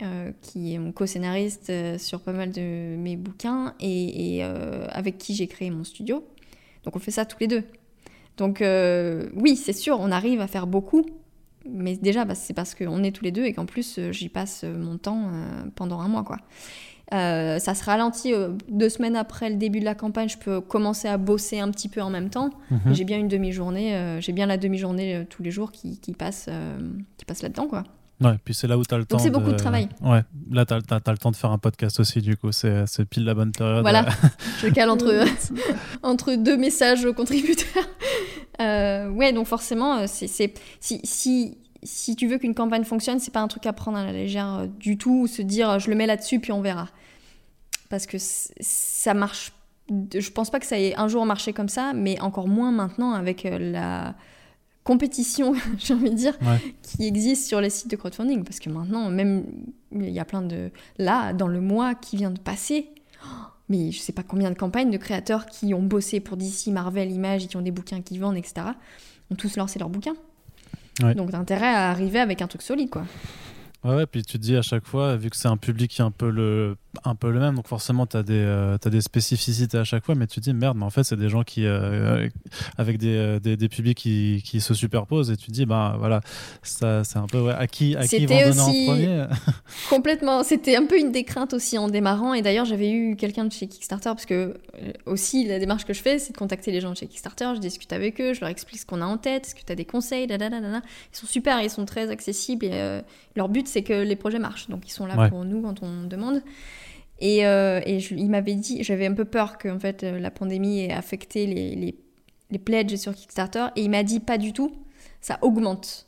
B: euh, qui est mon co-scénariste sur pas mal de mes bouquins et, avec qui j'ai créé mon studio. Donc on fait ça tous les deux. Donc oui, c'est sûr, on arrive à faire beaucoup. Mais déjà, bah, c'est parce qu'on est tous les deux et qu'en plus, j'y passe mon temps pendant un mois. quoi. Euh, ça se ralentit euh, deux semaines après le début de la campagne. Je peux commencer à bosser un petit peu en même temps.
A: Mhm.
B: J'ai bien une demi-journée, euh, j'ai bien la demi-journée tous les jours qui, qui passe, qui passe là-dedans, quoi.
A: Ouais, puis c'est là où tu as le temps.
B: Donc c'est beaucoup de travail.
A: Ouais, là tu as, le temps de faire un podcast aussi, du coup, c'est, pile la bonne période.
B: Voilà, je cale entre, *laughs* *laughs* entre deux messages aux contributeurs. Euh, ouais, donc forcément, c'est, c'est- si, si, si tu veux qu'une campagne fonctionne, c'est pas un truc à prendre à la légère euh, du tout, ou se dire euh, je le mets là-dessus puis on verra. Parce que ça marche. Je pense pas que ça ait un jour marché comme ça, mais encore moins maintenant avec euh, la compétition, *laughs* j'ai envie de dire,
A: Ouais.
B: qui existe sur les sites de crowdfunding. Parce que maintenant, même, il y a plein de. Là, dans le mois qui vient de passer, *gasps* mais je sais pas combien de campagnes de créateurs qui ont bossé pour DC, Marvel, Image, et qui ont des bouquins qui vendent, etc., ont tous lancé leurs bouquins.
A: Ouais.
B: Donc, t'as intérêt à arriver avec un truc solide, quoi.
A: Ouais, ouais, puis tu te dis à chaque fois, vu que c'est un public qui est un peu le, un peu le même, donc forcément tu as, euh, des spécificités à chaque fois, mais tu te dis merde, mais en fait c'est des gens qui, euh, avec des, des, des, publics qui, qui, se superposent et tu te dis bah voilà, ça c'est un peu ouais, à qui, à qui ils vont donner en premier *laughs*
B: Complètement, c'était un peu une des craintes aussi en démarrant, et d'ailleurs j'avais eu quelqu'un de chez Kickstarter, parce que aussi la démarche que je fais c'est de contacter les gens de chez Kickstarter, je discute avec eux, je leur explique ce qu'on a en tête, est-ce que tu as des conseils, ils sont super, ils sont très accessibles et leur but c'est que les projets marchent, donc ils sont là pour nous quand on demande. Et, euh, il m'avait dit, j'avais un peu peur que en fait, euh, la pandémie ait affecté les, les, les pledges sur Kickstarter. Et il m'a dit, pas du tout, ça augmente.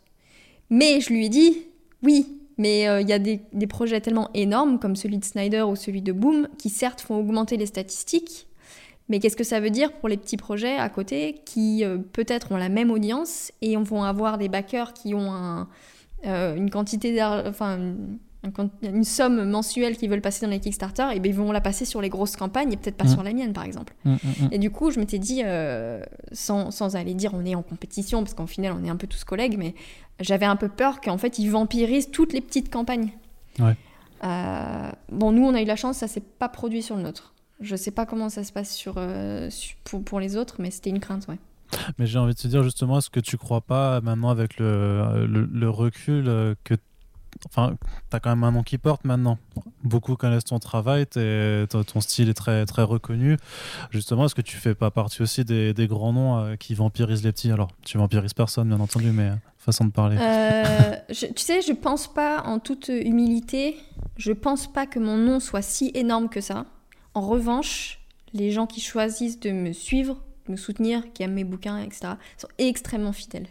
B: Mais je lui ai dit, oui, mais euh, il y a des, des, projets tellement énormes comme celui de Snyder ou celui de Boom qui certes font augmenter les statistiques. Mais qu'est-ce que ça veut dire pour les petits projets à côté qui peut-être ont la même audience et vont avoir des backers qui ont un, une quantité enfin une somme mensuelle qu'ils veulent passer dans les Kickstarter, et ben ils vont la passer sur les grosses campagnes et peut-être pas mm. sur la mienne, par exemple. Mm, mm, et du coup, je m'étais dit, euh, sans, sans, aller dire on est en compétition, parce qu'en final, on est un peu tous collègues, mais j'avais un peu peur qu'en fait, ils vampirisent toutes les petites campagnes.
A: Ouais.
B: Euh, bon, nous, on a eu la chance, ça s'est pas produit sur le nôtre. Je sais pas comment ça se passe sur, euh, pour, pour, les autres, mais c'était une crainte, ouais.
A: Mais j'ai envie de te dire justement, est-ce que tu crois pas maintenant avec le, le, le recul que enfin, tu as quand même un nom qui porte maintenant. Beaucoup connaissent ton travail, ton style est très, très reconnu. Justement, est-ce que tu fais pas partie aussi des, grands noms euh, qui vampirisent les petits? Alors, tu vampirises personne, bien entendu, mais euh, façon de parler.
B: Euh, tu sais, je pense pas, en toute humilité, je pense pas que mon nom soit si énorme que ça. En revanche, les gens qui choisissent de me suivre, me soutenir, qui aiment mes bouquins, etc., sont extrêmement fidèles.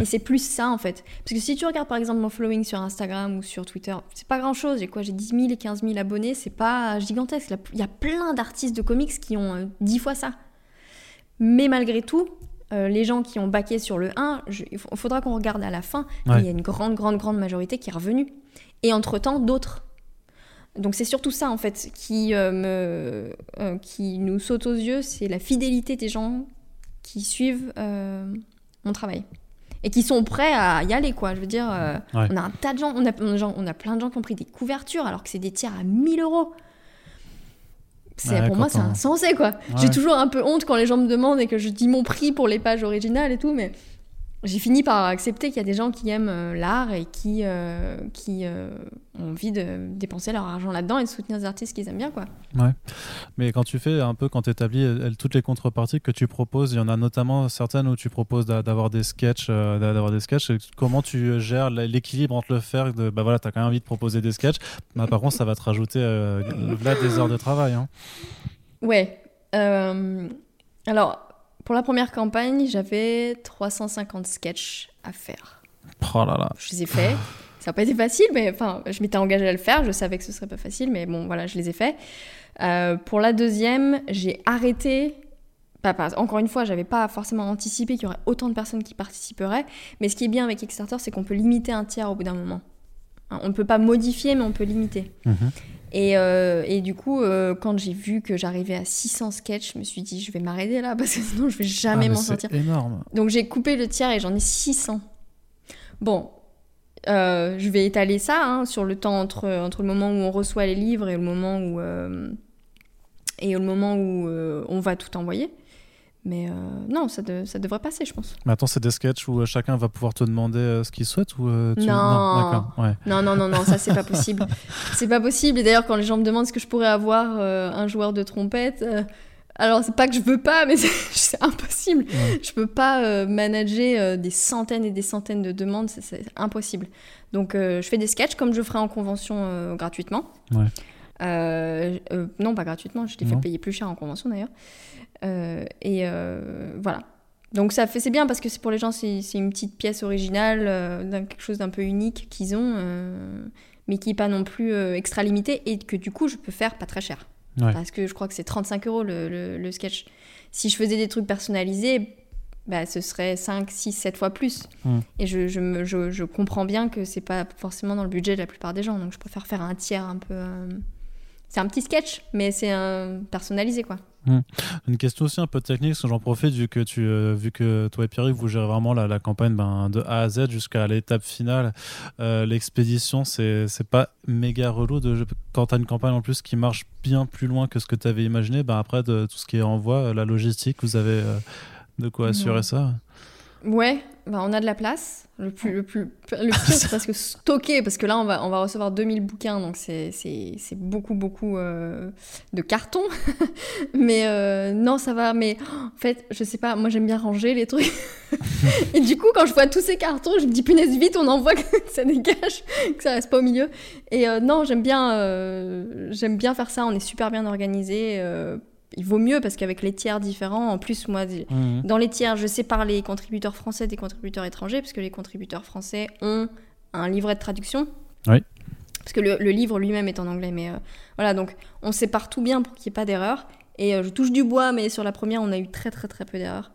B: Et c'est plus ça en fait. Parce que si tu regardes par exemple mon following sur Instagram ou sur Twitter, c'est pas grand chose. J'ai quoi J'ai 10 000 et 15 000 abonnés, c'est pas gigantesque. Il y a plein d'artistes de comics qui ont 10 euh, fois ça. Mais malgré tout, euh, les gens qui ont baqué sur le 1, il faudra qu'on regarde à la fin. Il y a une grande, grande, grande majorité qui est revenue. Et entre-temps, d'autres. Donc c'est surtout ça en fait qui, euh, me, qui nous saute aux yeux, c'est la fidélité des gens qui suivent mon travail et qui sont prêts à y aller, quoi. Je veux dire, euh, on a un tas de gens on, a, on a plein de gens qui ont pris des couvertures alors que c'est des tiers à 1000 euros. C'est, pour moi, c'est insensé, quoi. J'ai toujours un peu honte quand les gens me demandent et que je dis mon prix pour les pages originales et tout, mais j'ai fini par accepter qu'il y a des gens qui aiment euh, l'art et qui, euh, qui euh, ont envie de dépenser leur argent là-dedans et de soutenir des artistes qu'ils aiment bien. Quoi.
A: Ouais. Mais quand tu fais un peu, quand tu établis toutes les contreparties que tu proposes, il y en a notamment certaines où tu proposes d'avoir des sketchs, d'avoir des sketchs. Comment tu gères l'équilibre entre le faire, de, bah voilà, tu as quand même envie de proposer des sketchs, bah, par contre, ça va te rajouter là des heures de travail. Hein.
B: Ouais. alors, pour la première campagne, j'avais 350 sketchs à faire.
A: Oh là là.
B: Je les ai faits. Ça n'a pas été facile, mais enfin, je m'étais engagée à le faire. Je savais que ce serait pas facile, mais bon, voilà, je les ai faits. Euh, pour la deuxième, j'ai arrêté. Encore une fois, j'avais pas forcément anticipé qu'il y aurait autant de personnes qui participeraient. Mais ce qui est bien avec Kickstarter, c'est qu'on peut limiter un tiers au bout d'un moment. On ne peut pas modifier, mais on peut limiter. Euh, et, du coup, euh, quand j'ai vu que j'arrivais à 600 sketchs, je me suis dit, je vais m'arrêter là *laughs* parce que sinon je vais jamais ah, m'en sortir.
A: énorme.
B: Donc j'ai coupé le tiers et j'en ai 600. Bon, euh, je vais étaler ça hein, sur le temps entre, entre le moment où on reçoit les livres et le moment où, et le moment où on va tout envoyer. Mais euh, non, ça, ça devrait passer, je pense.
A: Mais attends, c'est des sketchs où euh, chacun va pouvoir te demander euh, ce qu'il souhaite ou
B: tu... non. Non, non, non, non, ça c'est pas possible. *laughs* c'est pas possible. Et d'ailleurs, quand les gens me demandent ce que je pourrais avoir un joueur de trompette, alors c'est pas que je veux pas, mais *laughs* c'est impossible. Je peux pas manager des centaines et des centaines de demandes, c'est impossible. Donc je fais des sketchs comme je ferais en convention gratuitement. non, pas gratuitement, je t'ai fait payer plus cher en convention d'ailleurs. Euh, et euh, voilà. Donc ça fait c'est bien parce que c'est pour les gens c'est une petite pièce originale, euh, quelque chose d'un peu unique qu'ils ont, mais qui n'est pas non plus extra limité et que du coup je peux faire pas très cher. Parce que je crois que c'est 35 euros le, le, sketch. Si je faisais des trucs personnalisés, bah, ce serait 5, 6, 7 fois plus. Hmm. Et je, je, je, je, comprends bien que c'est pas forcément dans le budget de la plupart des gens. Donc je préfère faire un tiers un peu c'est un petit sketch, mais c'est un personnalisé quoi.
A: Hmm. Une question aussi un peu technique, parce que j'en profite vu que tu, euh, vu que toi et Pierre, vous gérez vraiment la, la campagne ben, de A à Z jusqu'à l'étape finale. Euh, l'expédition, c'est pas méga relou de quand t'as une campagne en plus qui marche bien plus loin que ce que tu avais imaginé. Ben après de tout ce qui est envoi, la logistique, vous avez de quoi assurer ça?
B: Ouais, bah on a de la place. Le plus, le plus, le pire, c'est parce que *laughs* stocker, parce que là, on va, on va recevoir 2000 bouquins, donc c'est, c'est, c'est beaucoup, beaucoup euh, de cartons. *laughs* mais euh, non, ça va. Mais en fait, je sais pas, moi j'aime bien ranger les trucs. *laughs* Et du coup, quand je vois tous ces cartons, je me dis punaise, vite, on envoie que ça dégage, que ça reste pas au milieu. Et euh, non, j'aime bien, j'aime bien faire ça. On est super bien organisé il vaut mieux parce qu'avec les tiers différents, en plus, moi, mmh. dans les tiers, je sépare les contributeurs français des contributeurs étrangers, parce que les contributeurs français ont un livret de traduction.
A: Oui.
B: Parce que le, livre lui-même est en anglais, mais euh, voilà, donc on sépare tout bien pour qu'il n'y ait pas d'erreur. Et euh, je touche du bois, mais sur la première, on a eu très très très peu d'erreurs.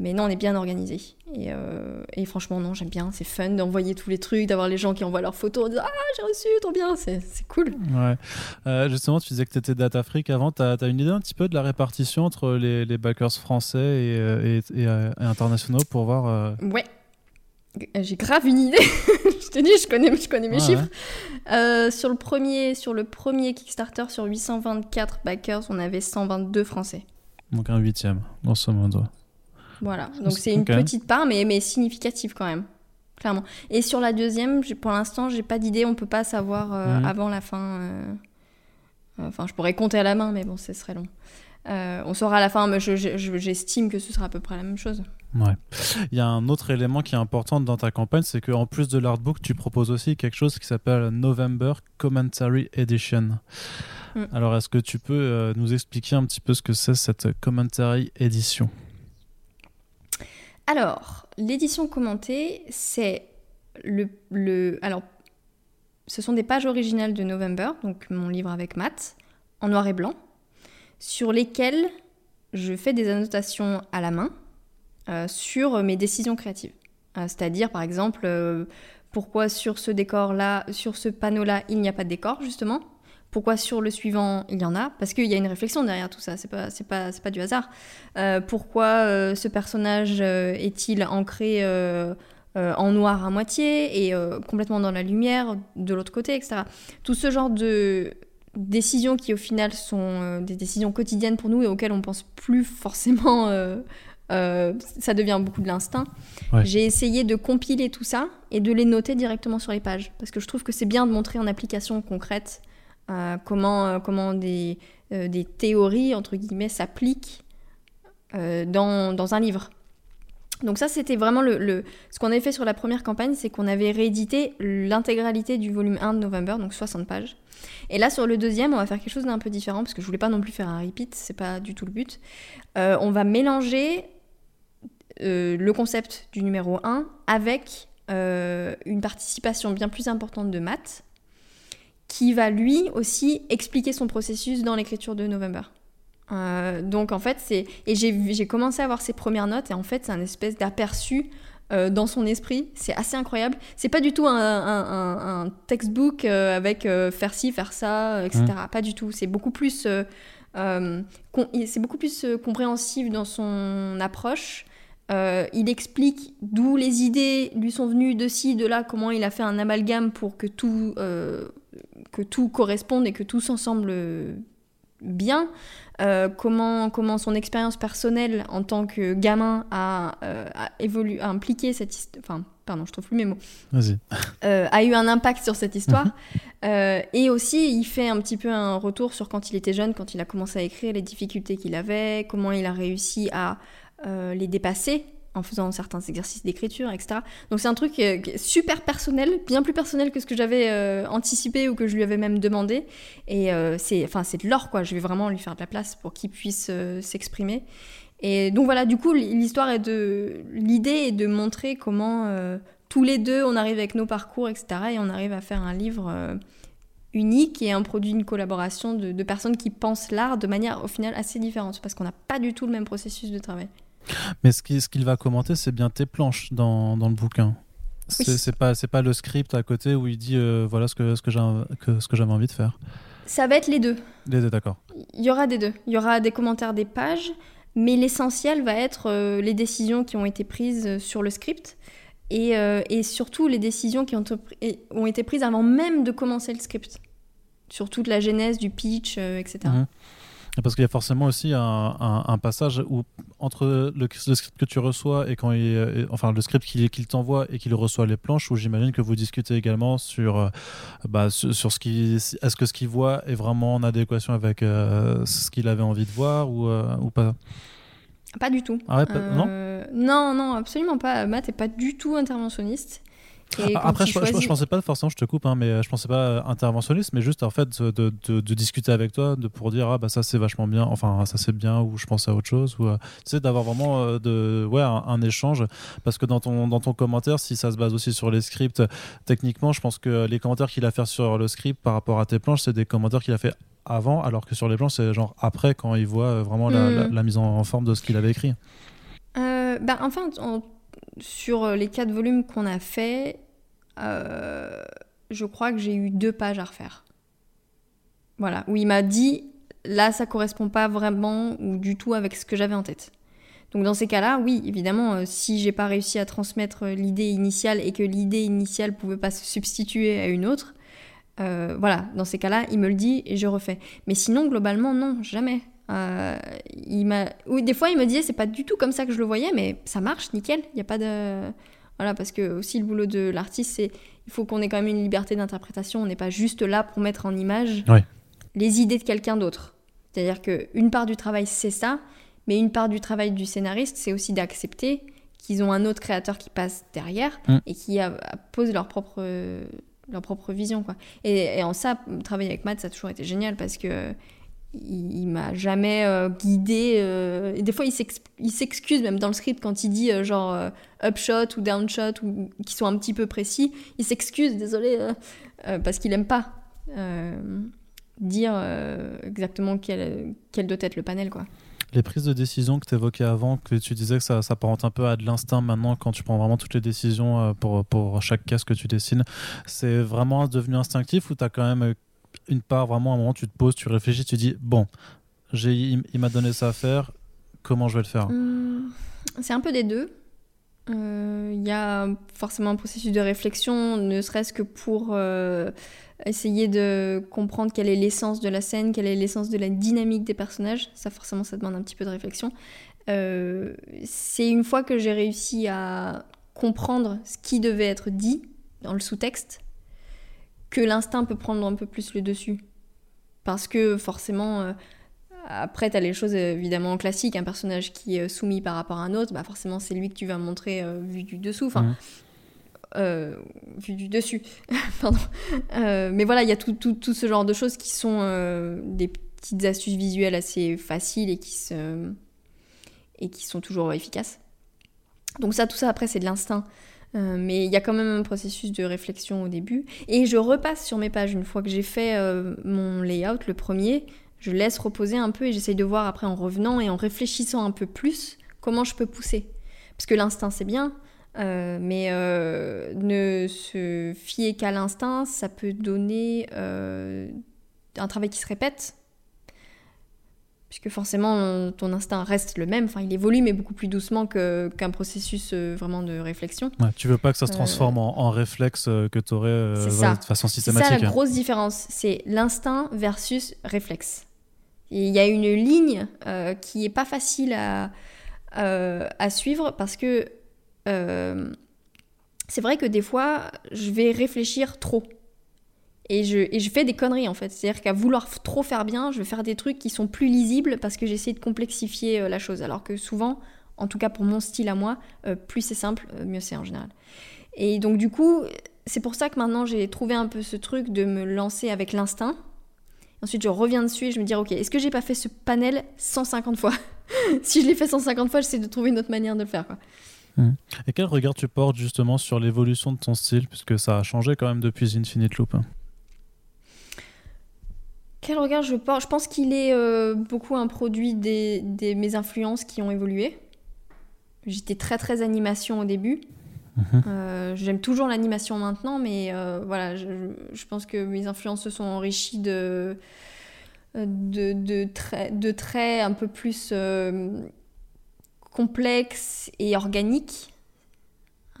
B: Mais non, on est bien organisé. Et, euh, et franchement, non, j'aime bien. C'est fun d'envoyer tous les trucs, d'avoir les gens qui envoient leurs photos en disant Ah, j'ai reçu, trop bien. C'est cool.
A: Ouais. Euh, justement, tu disais que tu étais Data Freak avant. Tu as, une idée un petit peu de la répartition entre les, les backers français et, euh, et, et, internationaux pour voir.
B: Ouais. J'ai grave une idée. *laughs* je te dis, je connais, je connais mes chiffres. sur, le premier, sur le premier Kickstarter, sur 824 backers, on avait 122 français.
A: Donc un huitième, dans ce modo.
B: Voilà, donc c'est une petite part, mais, mais significative quand même, clairement. Et sur la deuxième, pour l'instant, j'ai pas d'idée, on peut pas savoir euh, mhm. avant la fin. Euh, enfin, je pourrais compter à la main, mais bon, ce serait long. Euh, on saura à la fin, mais j'estime que ce sera à peu près la même chose.
A: Ouais. Il y a un autre élément qui est important dans ta campagne, c'est qu'en plus de l'artbook, tu proposes aussi quelque chose qui s'appelle November Commentary Edition. Mm. Alors, est-ce que tu peux nous expliquer un petit peu ce que c'est cette Commentary Edition?
B: Alors, l'édition commentée, c'est le, le, Alors, ce sont des pages originales de November, donc mon livre avec Matt, en noir et blanc, sur lesquelles je fais des annotations à la main euh, sur mes décisions créatives. Euh, c'est-à-dire, par exemple, euh, pourquoi sur ce décor-là, sur ce panneau-là, il n'y a pas de décor, justement? Pourquoi sur le suivant il y en a? Parce qu'il y a une réflexion derrière tout ça, c'est pas, c'est pas, c'est pas du hasard. Euh, pourquoi euh, ce personnage euh, est-il ancré en noir à moitié et complètement dans la lumière de l'autre côté, etc. Tout ce genre de décisions qui au final sont des décisions quotidiennes pour nous et auxquelles on pense plus forcément. ça devient beaucoup de l'instinct. J'ai essayé de compiler tout ça et de les noter directement sur les pages parce que je trouve que c'est bien de montrer en application concrète comment, euh, comment des, euh, des, théories, entre guillemets, s'appliquent euh, dans, dans, un livre. Donc ça, c'était vraiment le, le... ce qu'on avait fait sur la première campagne, c'est qu'on avait réédité l'intégralité du volume 1 de November, donc 60 pages. Et là, sur le deuxième, on va faire quelque chose d'un peu différent, parce que je voulais pas non plus faire un repeat, c'est pas du tout le but. on va mélanger le concept du numéro 1 avec une participation bien plus importante de maths, qui va lui aussi expliquer son processus dans l'écriture de November. Euh, donc en fait, c'est. Et j'ai commencé à voir ses premières notes, et en fait, c'est un espèce d'aperçu euh, dans son esprit. C'est assez incroyable. C'est pas du tout un, textbook euh, avec faire ci, faire ça, etc. Mmh. Pas du tout. C'est beaucoup plus. c'est beaucoup plus compréhensif dans son approche. il explique d'où les idées lui sont venues de ci, de là, comment il a fait un amalgame pour que tout que tout corresponde et que tout s'ensemble bien. Euh, comment, comment son expérience personnelle en tant que gamin a, euh, évolué, a impliqué cette histoire. Enfin, pardon, je trouve plus mes mots.
A: Vas-y.
B: Euh, a eu un impact sur cette histoire. et aussi, il fait un petit peu un retour sur quand il était jeune, quand il a commencé à écrire, les difficultés qu'il avait, comment il a réussi à les dépasser en faisant certains exercices d'écriture, etc. Donc c'est un truc euh, super personnel, bien plus personnel que ce que j'avais euh, anticipé ou que je lui avais même demandé. Et euh, c'est, enfin, c'est de l'or, quoi. Je vais vraiment lui faire de la place pour qu'il puisse s'exprimer. Et donc voilà, du coup, l'histoire est de, l'idée est de montrer comment tous les deux, on arrive avec nos parcours, etc. Et on arrive à faire un livre unique et un produit, une collaboration de, de personnes qui pensent l'art de manière au final assez différente, parce qu'on n'a pas du tout le même processus de travail.
A: Mais ce qu'il va commenter, c'est bien tes planches dans, dans le bouquin. C'est pas, pas le script à côté où il dit euh, voilà ce que, ce que j'avais envie de faire.
B: Ça va être les deux.
A: Les deux, d'accord.
B: Il y aura des deux. Il y aura des commentaires des pages, mais l'essentiel va être euh, les décisions qui ont été prises sur le script et, euh, et surtout les décisions qui ont, ont, été prises avant même de commencer le script. Sur toute la genèse du pitch, euh, etc.
A: Parce qu'il y a forcément aussi un, passage où entre le, script que tu reçois et quand il, enfin le script qu'il t'envoie et qu'il reçoit les planches, où j'imagine que vous discutez également sur, euh, bah, sur, ce qui, est-ce que ce qu'il voit est vraiment en adéquation avec euh, ce qu'il avait envie de voir ou, euh, ou pas?
B: Pas du tout.
A: Ah non?
B: Non, non, absolument pas. Matt n'est pas du tout interventionniste.
A: Après, je, je, pensais pas forcément, je te coupe, hein, mais euh, je pensais pas interventionniste, mais juste en fait de, de, discuter avec toi, de pour dire ah bah ça c'est vachement bien, enfin ça c'est bien, ou je pense à autre chose, ou euh, tu sais d'avoir vraiment euh, de ouais un, échange, parce que dans ton dans ton commentaire, si ça se base aussi sur les scripts, techniquement, je pense que les commentaires qu'il a fait sur le script par rapport à tes planches, c'est des commentaires qu'il a fait avant, alors que sur les planches c'est genre après quand il voit vraiment la, hmm. mise en, forme de ce qu'il avait écrit.
B: bah enfin sur les quatre volumes qu'on a fait, euh, je crois que j'ai eu deux pages à refaire. Voilà, où il m'a dit là ça correspond pas vraiment ou du tout avec ce que j'avais en tête. Donc dans ces cas-là, oui, évidemment, euh, si j'ai pas réussi à transmettre l'idée initiale et que l'idée initiale pouvait pas se substituer à une autre, euh, voilà, dans ces cas-là, il me le dit et je refais. Mais sinon, globalement, non, jamais. Il m'a, oui, des fois, il me disait c'est pas du tout comme ça que je le voyais, mais ça marche, nickel. Il n'y a pas de, voilà, parce que aussi le boulot de l'artiste, c'est il faut qu'on ait quand même une liberté d'interprétation. On n'est pas juste là pour mettre en image les idées de quelqu'un d'autre. C'est-à-dire qu'une part du travail, c'est ça, mais une part du travail du scénariste, c'est aussi d'accepter qu'ils ont un autre créateur qui passe derrière mm. et qui pose leur propre, leur propre vision. Quoi. Et, et, en ça, travailler avec Matt, ça a toujours été génial parce que il, m'a jamais euh, guidé. Euh, des fois, il s'excuse même dans le script quand il dit euh, genre upshot ou downshot ou qui sont un petit peu précis. Il s'excuse, désolé, parce qu'il aime pas dire exactement quel, quel doit être le panel, quoi.
A: Les prises de décision que tu évoquais avant, que tu disais que ça s'apparente un peu à de l'instinct maintenant quand tu prends vraiment toutes les décisions pour, pour chaque case que tu dessines, c'est vraiment devenu instinctif ou tu as quand même une part, vraiment, à un moment, tu te poses, tu réfléchis, tu dis, bon, il, m'a donné ça à faire, comment je vais le faire?
B: Hum, C'est un peu des deux. Il euh, y a forcément un processus de réflexion, ne serait-ce que pour euh, essayer de comprendre quelle est l'essence de la scène, quelle est l'essence de la dynamique des personnages. Ça, forcément, ça demande un petit peu de réflexion. Euh, c'est une fois que j'ai réussi à comprendre ce qui devait être dit dans le sous-texte, que l'instinct peut prendre un peu plus le dessus. Parce que forcément, euh, après, tu as les choses évidemment classiques. Un personnage qui est soumis par rapport à un autre, bah forcément, c'est lui que tu vas montrer euh, vu du dessous. Enfin, mmh. euh, vu du dessus. *laughs* Pardon. mais voilà, il y a tout, tout, tout, ce genre de choses qui sont des petites astuces visuelles assez faciles et qui, se, et qui sont toujours efficaces. Donc ça, tout ça, après, c'est de l'instinct. Euh, mais il y a quand même un processus de réflexion au début. Et je repasse sur mes pages une fois que j'ai fait euh, mon layout, le premier. Je laisse reposer un peu et j'essaye de voir après en revenant et en réfléchissant un peu plus comment je peux pousser. Parce que l'instinct c'est bien, euh, mais ne se fier qu'à l'instinct, ça peut donner un travail qui se répète puisque forcément ton instinct reste le même, enfin il évolue mais beaucoup plus doucement qu'un processus euh, vraiment de réflexion.
A: Ouais, tu veux pas que ça se euh, transforme en, réflexe euh, que tu aurais de façon systématique.
B: C'est ça la grosse différence, c'est l'instinct versus réflexe. Il y a une ligne qui est pas facile à, à suivre parce que c'est vrai que des fois je vais réfléchir trop. Et je, fais des conneries en fait. C'est-à-dire qu'à vouloir trop faire bien, je vais faire des trucs qui sont plus lisibles parce que j'essaie de complexifier euh, la chose. Alors que souvent, en tout cas pour mon style à moi, euh, plus c'est simple, euh, mieux c'est en général. Et donc du coup, c'est pour ça que maintenant j'ai trouvé un peu ce truc de me lancer avec l'instinct. Ensuite, je reviens dessus et je me dis, ok, est-ce que j'ai pas fait ce panel 150 fois? *laughs* Si je l'ai fait 150 fois, j'essaie de trouver une autre manière de le faire.
A: Mmh. Et quel regard tu portes justement sur l'évolution de ton style, puisque ça a changé quand même depuis Infinite Loop
B: quel regard je porte? Je pense qu'il est euh, beaucoup un produit des, mes influences qui ont évolué. J'étais très très animation au début. Mhm. J'aime toujours l'animation maintenant, mais voilà, je, je, pense que mes influences se sont enrichies de, de, de, traits, de traits un peu plus complexes et organiques.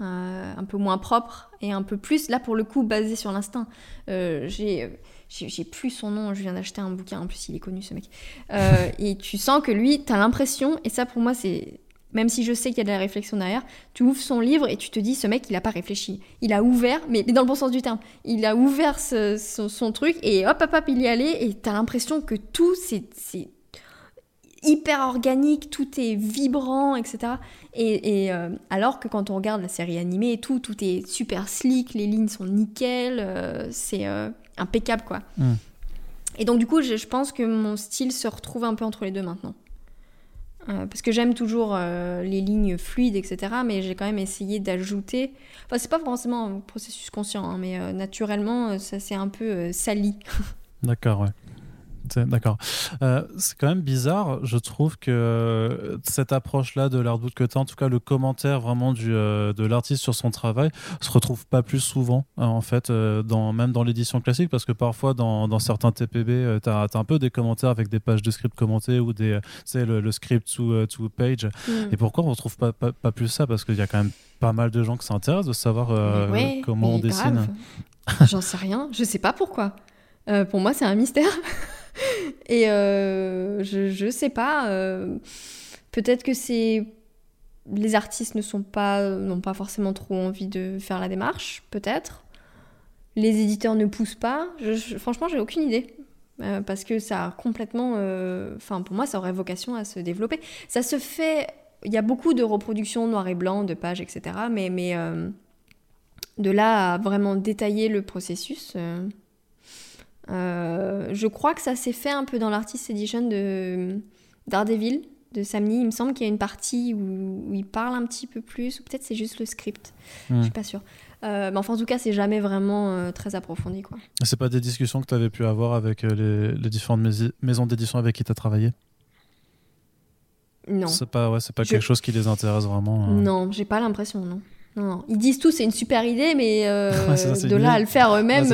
B: un peu moins propres et un peu plus, là pour le coup, basé sur l'instinct. j'ai j'ai plus son nom, je viens d'acheter un bouquin, en plus il est connu ce mec. Euh, et tu sens que lui, tu as l'impression, et ça pour moi c'est, même si je sais qu'il y a de la réflexion derrière, tu ouvres son livre et tu te dis, ce mec il a pas réfléchi. Il a ouvert, mais, dans le bon sens du terme, il a ouvert son, truc et hop hop hop il y allait et tu as l'impression que tout c'est hyper organique, tout est vibrant, etc. Et, euh, alors que quand on regarde la série animée et tout, tout est super slick, les lignes sont nickel, euh, c'est impeccable, quoi. Hmm. Et donc, du coup, je, pense que mon style se retrouve un peu entre les deux maintenant. Euh, parce que j'aime toujours euh, les lignes fluides, etc. Mais j'ai quand même essayé d'ajouter. Enfin, c'est pas forcément un processus conscient, hein, mais euh, naturellement, ça s'est un peu sali.
A: D'accord, ouais. D'accord. Euh, c'est quand même bizarre, je trouve que euh, cette approche-là de l'artbook que tu as, en tout cas le commentaire vraiment du, euh, de l'artiste sur son travail, se retrouve pas plus souvent, hein, en fait, dans, même dans l'édition classique, parce que parfois dans, dans certains TPB, tu as, un peu des commentaires avec des pages de script commentées ou des, le, le script to, to page. Mm. Et pourquoi on retrouve pas, pas, pas plus ça? Parce qu'il y a quand même pas mal de gens qui s'intéressent de savoir comment on dessine. *laughs*
B: J'en sais rien, je sais pas pourquoi. pour moi, c'est un mystère. *laughs* *laughs* Et euh, je, je sais pas. Euh, peut-être que c'est. Les artistes ne pas, n'ont pas forcément trop envie de faire la démarche, peut-être. Les éditeurs ne poussent pas. Franchement, j'ai aucune idée. Euh, parce que ça a complètement. Enfin, pour moi, ça aurait vocation à se développer. Ça se fait. Il y a beaucoup de reproductions noir et blanc, de pages, etc. Mais, mais de là à vraiment détailler le processus. Euh, je crois que ça s'est fait un peu dans l'artist edition de Daredevil de Samni. Il me semble qu'il y a une partie où, il parle un petit peu plus, ou peut-être c'est juste le script. Je suis hmm. pas sûre. Euh, mais enfin, en tout cas, c'est jamais vraiment euh, très approfondi. Quoi.
A: C'est pas des discussions que tu avais pu avoir avec les, différentes maisons d'édition avec qui tu as travaillé?
B: Non.
A: C'est pas, ouais, c'est pas quelque chose qui les intéresse vraiment.
B: Non, j'ai pas l'impression, non. Non, Ils disent tous c'est une super idée, mais *laughs* de là à le faire eux-mêmes.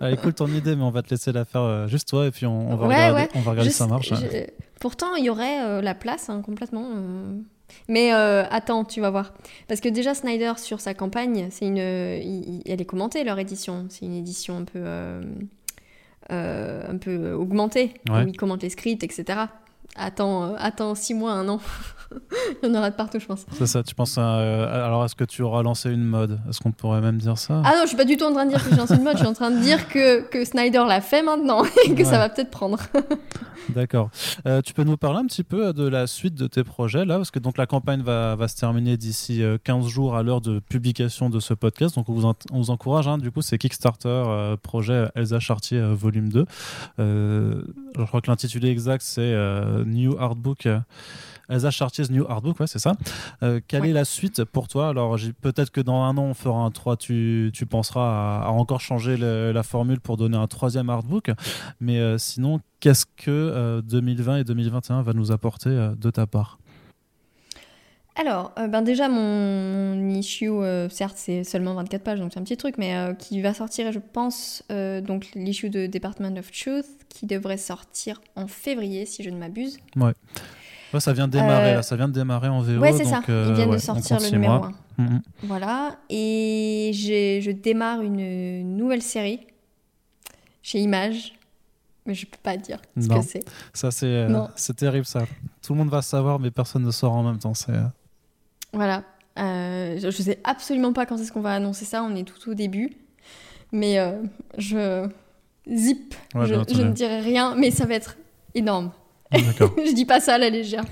A: Allez, *laughs* cool ton idée, mais on va te laisser la faire euh, juste toi et puis on, va regarder, On va regarder si ça marche.
B: Pourtant, il y aurait euh, la place hein, complètement. Euh. Mais attends, tu vas voir. Parce que déjà, Snyder, sur sa campagne, c'est une, elle est commentée, leur édition. C'est une édition un peu, un peu augmentée, où il commente les scripts, etc. Attends, attends six mois, un an. *laughs* *laughs* Il y en aura de partout, je pense.
A: C'est ça, tu penses euh, Alors, est-ce que tu auras lancé une mode? Est-ce qu'on pourrait même dire ça?
B: Ah non, je suis pas du tout en train de dire que j'ai lancé une mode, je suis en train de dire que, que Snyder l'a fait maintenant et que ça va peut-être prendre. *laughs*
A: D'accord. Euh, tu peux nous parler un petit peu de la suite de tes projets là? Parce que donc la campagne va, va se terminer d'ici 15 euh, jours à l'heure de publication de ce podcast. Donc on vous, on vous encourage. Hein. du coup, c'est Kickstarter projet Elsa Chartier volume 2. je crois que l'intitulé exact c'est New Artbook. Elsa Chartier's New Artbook, ouais, c'est ça. Euh, quelle est la suite pour toi? Alors, peut-être que dans un an, on fera un 3, tu, tu penseras à, encore changer la formule pour donner un troisième artbook. Mais euh, sinon, qu'est-ce que 2020 euh, et 2021 va nous apporter de ta part?
B: Alors, ben déjà, mon, issue, certes, c'est seulement 24 pages, donc c'est un petit truc, mais qui va sortir, je pense, donc l'issue de Department of Truth, qui devrait sortir en février, si je ne m'abuse.
A: Ouais ça vient de démarrer, là. ça vient de démarrer en VO.
B: Ouais, c'est ça. Ils euh, viennent de sortir le numéro 1. Mm-hmm. Voilà. Et je démarre une nouvelle série chez Image. Mais je peux pas dire ce que c'est.
A: Ça, c'est euh, terrible, ça. Tout le monde va savoir, mais personne ne saura en même temps. C'est. Euh,
B: voilà. je, sais absolument pas quand est-ce qu'on va annoncer ça. On est tout au début. Mais je. Zip. je, je ne dirai rien, mais ça va être énorme. *laughs* je dis pas ça à la légère.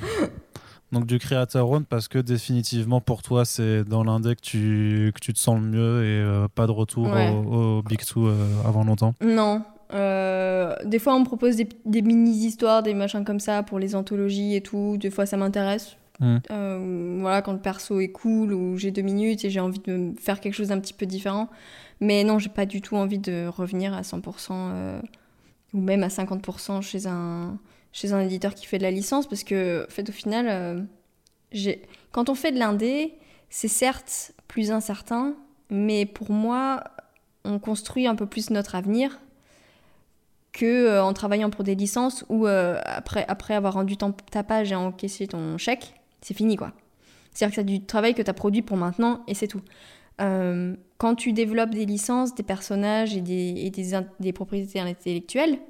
A: Donc du créateur own parce que définitivement pour toi c'est dans l'indé que tu, que tu te sens le mieux et euh, pas de retour au, Big Two euh, avant longtemps?
B: Non. Euh, des fois on me propose des, des mini-histoires, des machins comme ça pour les anthologies et tout. Des fois ça m'intéresse. Hmm. voilà, quand le perso est cool ou j'ai deux minutes et j'ai envie de faire quelque chose d'un petit peu différent. Mais non, j'ai pas du tout envie de revenir à 100% ou même à 50% chez un chez un éditeur qui fait de la licence parce que, en fait, au final, euh, quand on fait de l'indé, c'est certes plus incertain, mais pour moi, on construit un peu plus notre avenir que euh, en travaillant pour des licences où euh, après, après avoir rendu ta page et encaissé ton chèque, c'est fini quoi. C'est-à-dire que c'est du travail que tu as produit pour maintenant et c'est tout. Quand tu développes des licences, des personnages et, des, et des, des, propriétés intellectuelles,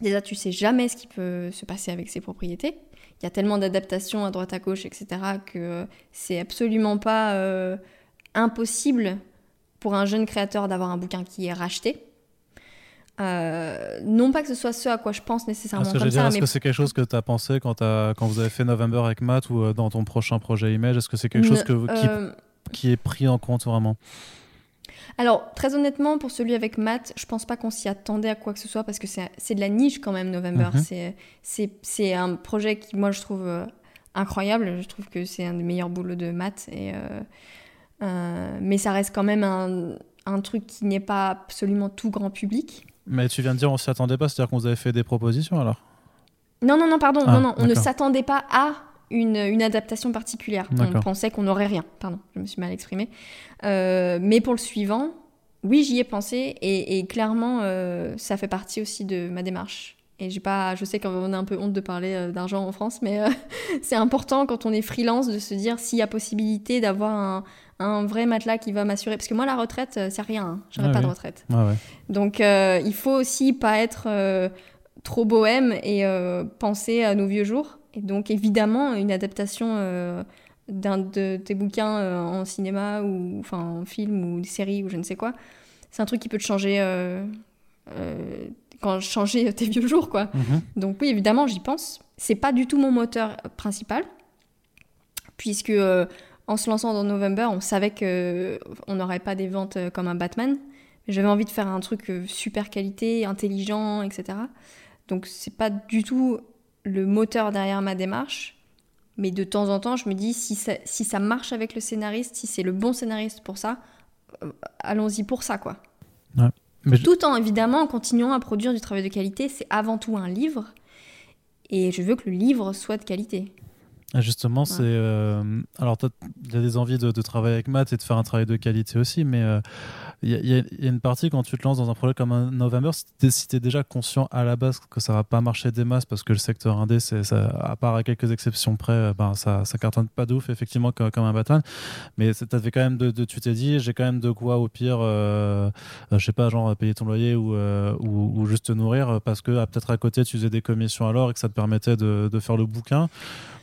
B: déjà tu sais jamais ce qui peut se passer avec ces propriétés. Il y a tellement d'adaptations à droite à gauche, etc., que c'est absolument pas impossible pour un jeune créateur d'avoir un bouquin qui est racheté. Euh, non pas que ce soit ce à quoi je pense nécessairement.
A: Est-ce que,
B: ça,
A: est-ce que c'est quelque chose que tu as pensé quand, as, quand vous avez fait November avec Matt ou euh, dans ton prochain projet Image Est-ce que c'est quelque chose que, qui, euh, qui, est pris en compte vraiment?
B: Alors, très honnêtement, pour celui avec Matt, je pense pas qu'on s'y attendait à quoi que ce soit parce que c'est de la niche quand même, November. Mhm. C'est un projet qui, moi, je trouve incroyable. Je trouve que c'est un des meilleurs boulots de Matt. Et, mais ça reste quand même un, un truc qui n'est pas absolument tout grand public.
A: Mais tu viens de dire on s'y attendait pas, c'est-à-dire qu'on vous avait fait des propositions alors?
B: Non, non, non, pardon, non, ah, non, on ne s'attendait pas à une, une adaptation particulière. On pensait qu'on n'aurait rien. Pardon, je me suis mal exprimée. Euh, mais pour le suivant, oui, j'y ai pensé et, clairement, euh, ça fait partie aussi de ma démarche. Et j'ai pas, je sais qu'on a un peu honte de parler euh, d'argent en France, mais *laughs* c'est important quand on est freelance de se dire s'il y a possibilité d'avoir un, un vrai matelas qui va m'assurer. Parce que moi, la retraite, c'est rien. Hein. J'aurais pas de retraite. Donc, euh, il faut aussi pas être trop bohème et penser à nos vieux jours. Et donc, évidemment, une adaptation d'un de tes bouquins en cinéma ou enfin en film ou série ou je ne sais quoi, c'est un truc qui peut te changer. quand changer *laughs* tes vieux jours, quoi. Mhm. Donc, oui, évidemment, j'y pense. C'est pas du tout mon moteur principal, puisque en se lançant dans November, on savait qu'on n'aurait pas des ventes euh, comme un Batman. J'avais envie de faire un truc euh, super qualité, intelligent, etc. Donc c'est pas du tout le moteur derrière ma démarche. Mais de temps en temps, je me dis, si ça, si ça marche avec le scénariste, si c'est le bon scénariste pour ça, euh, allons-y pour ça, quoi. Tout en, évidemment, continuant à produire du travail de qualité, c'est avant tout un livre. Et je veux que le livre soit de qualité.
A: Ah, justement, c'est. Euh, alors, il y a des envies de, travailler avec Matt et de faire un travail de qualité aussi, mais euh, il y, a une partie quand tu te lances dans un projet comme un November, si tu es, déjà conscient à la base que ça va pas marcher des masses parce que le secteur indé, ça, à part à quelques exceptions près, euh, ben, ça, ça cartonne pas de effectivement, comme, un Batman. Mais tu quand même de, tu t'es dit, j'ai quand même de quoi, au pire, je sais pas, genre payer ton loyer ou, ou, juste te nourrir parce que ah, peut-être à côté, tu faisais des commissions alors et que ça te permettait de, de faire le bouquin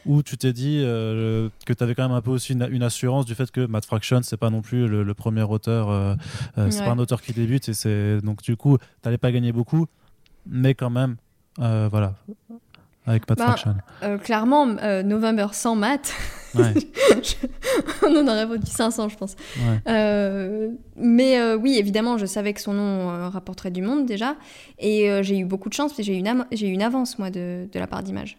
A: ou tu t'es dit euh, que tu avais quand même un peu aussi une, assurance du fait que Matt Fraction, c'est pas non plus le, premier auteur, euh, euh, c'est pas un auteur qui débute, et c'est donc du coup, t'allais pas gagner beaucoup, mais quand même, voilà, avec Matt bah, Fraction.
B: clairement, November sans Matt. *laughs* on en aurait vendu 500, je pense. mais oui, évidemment, je savais que son nom rapporterait du monde déjà. Et j'ai eu beaucoup de chance, parce que j'ai eu, une, une avance, moi, de, de la part d'image.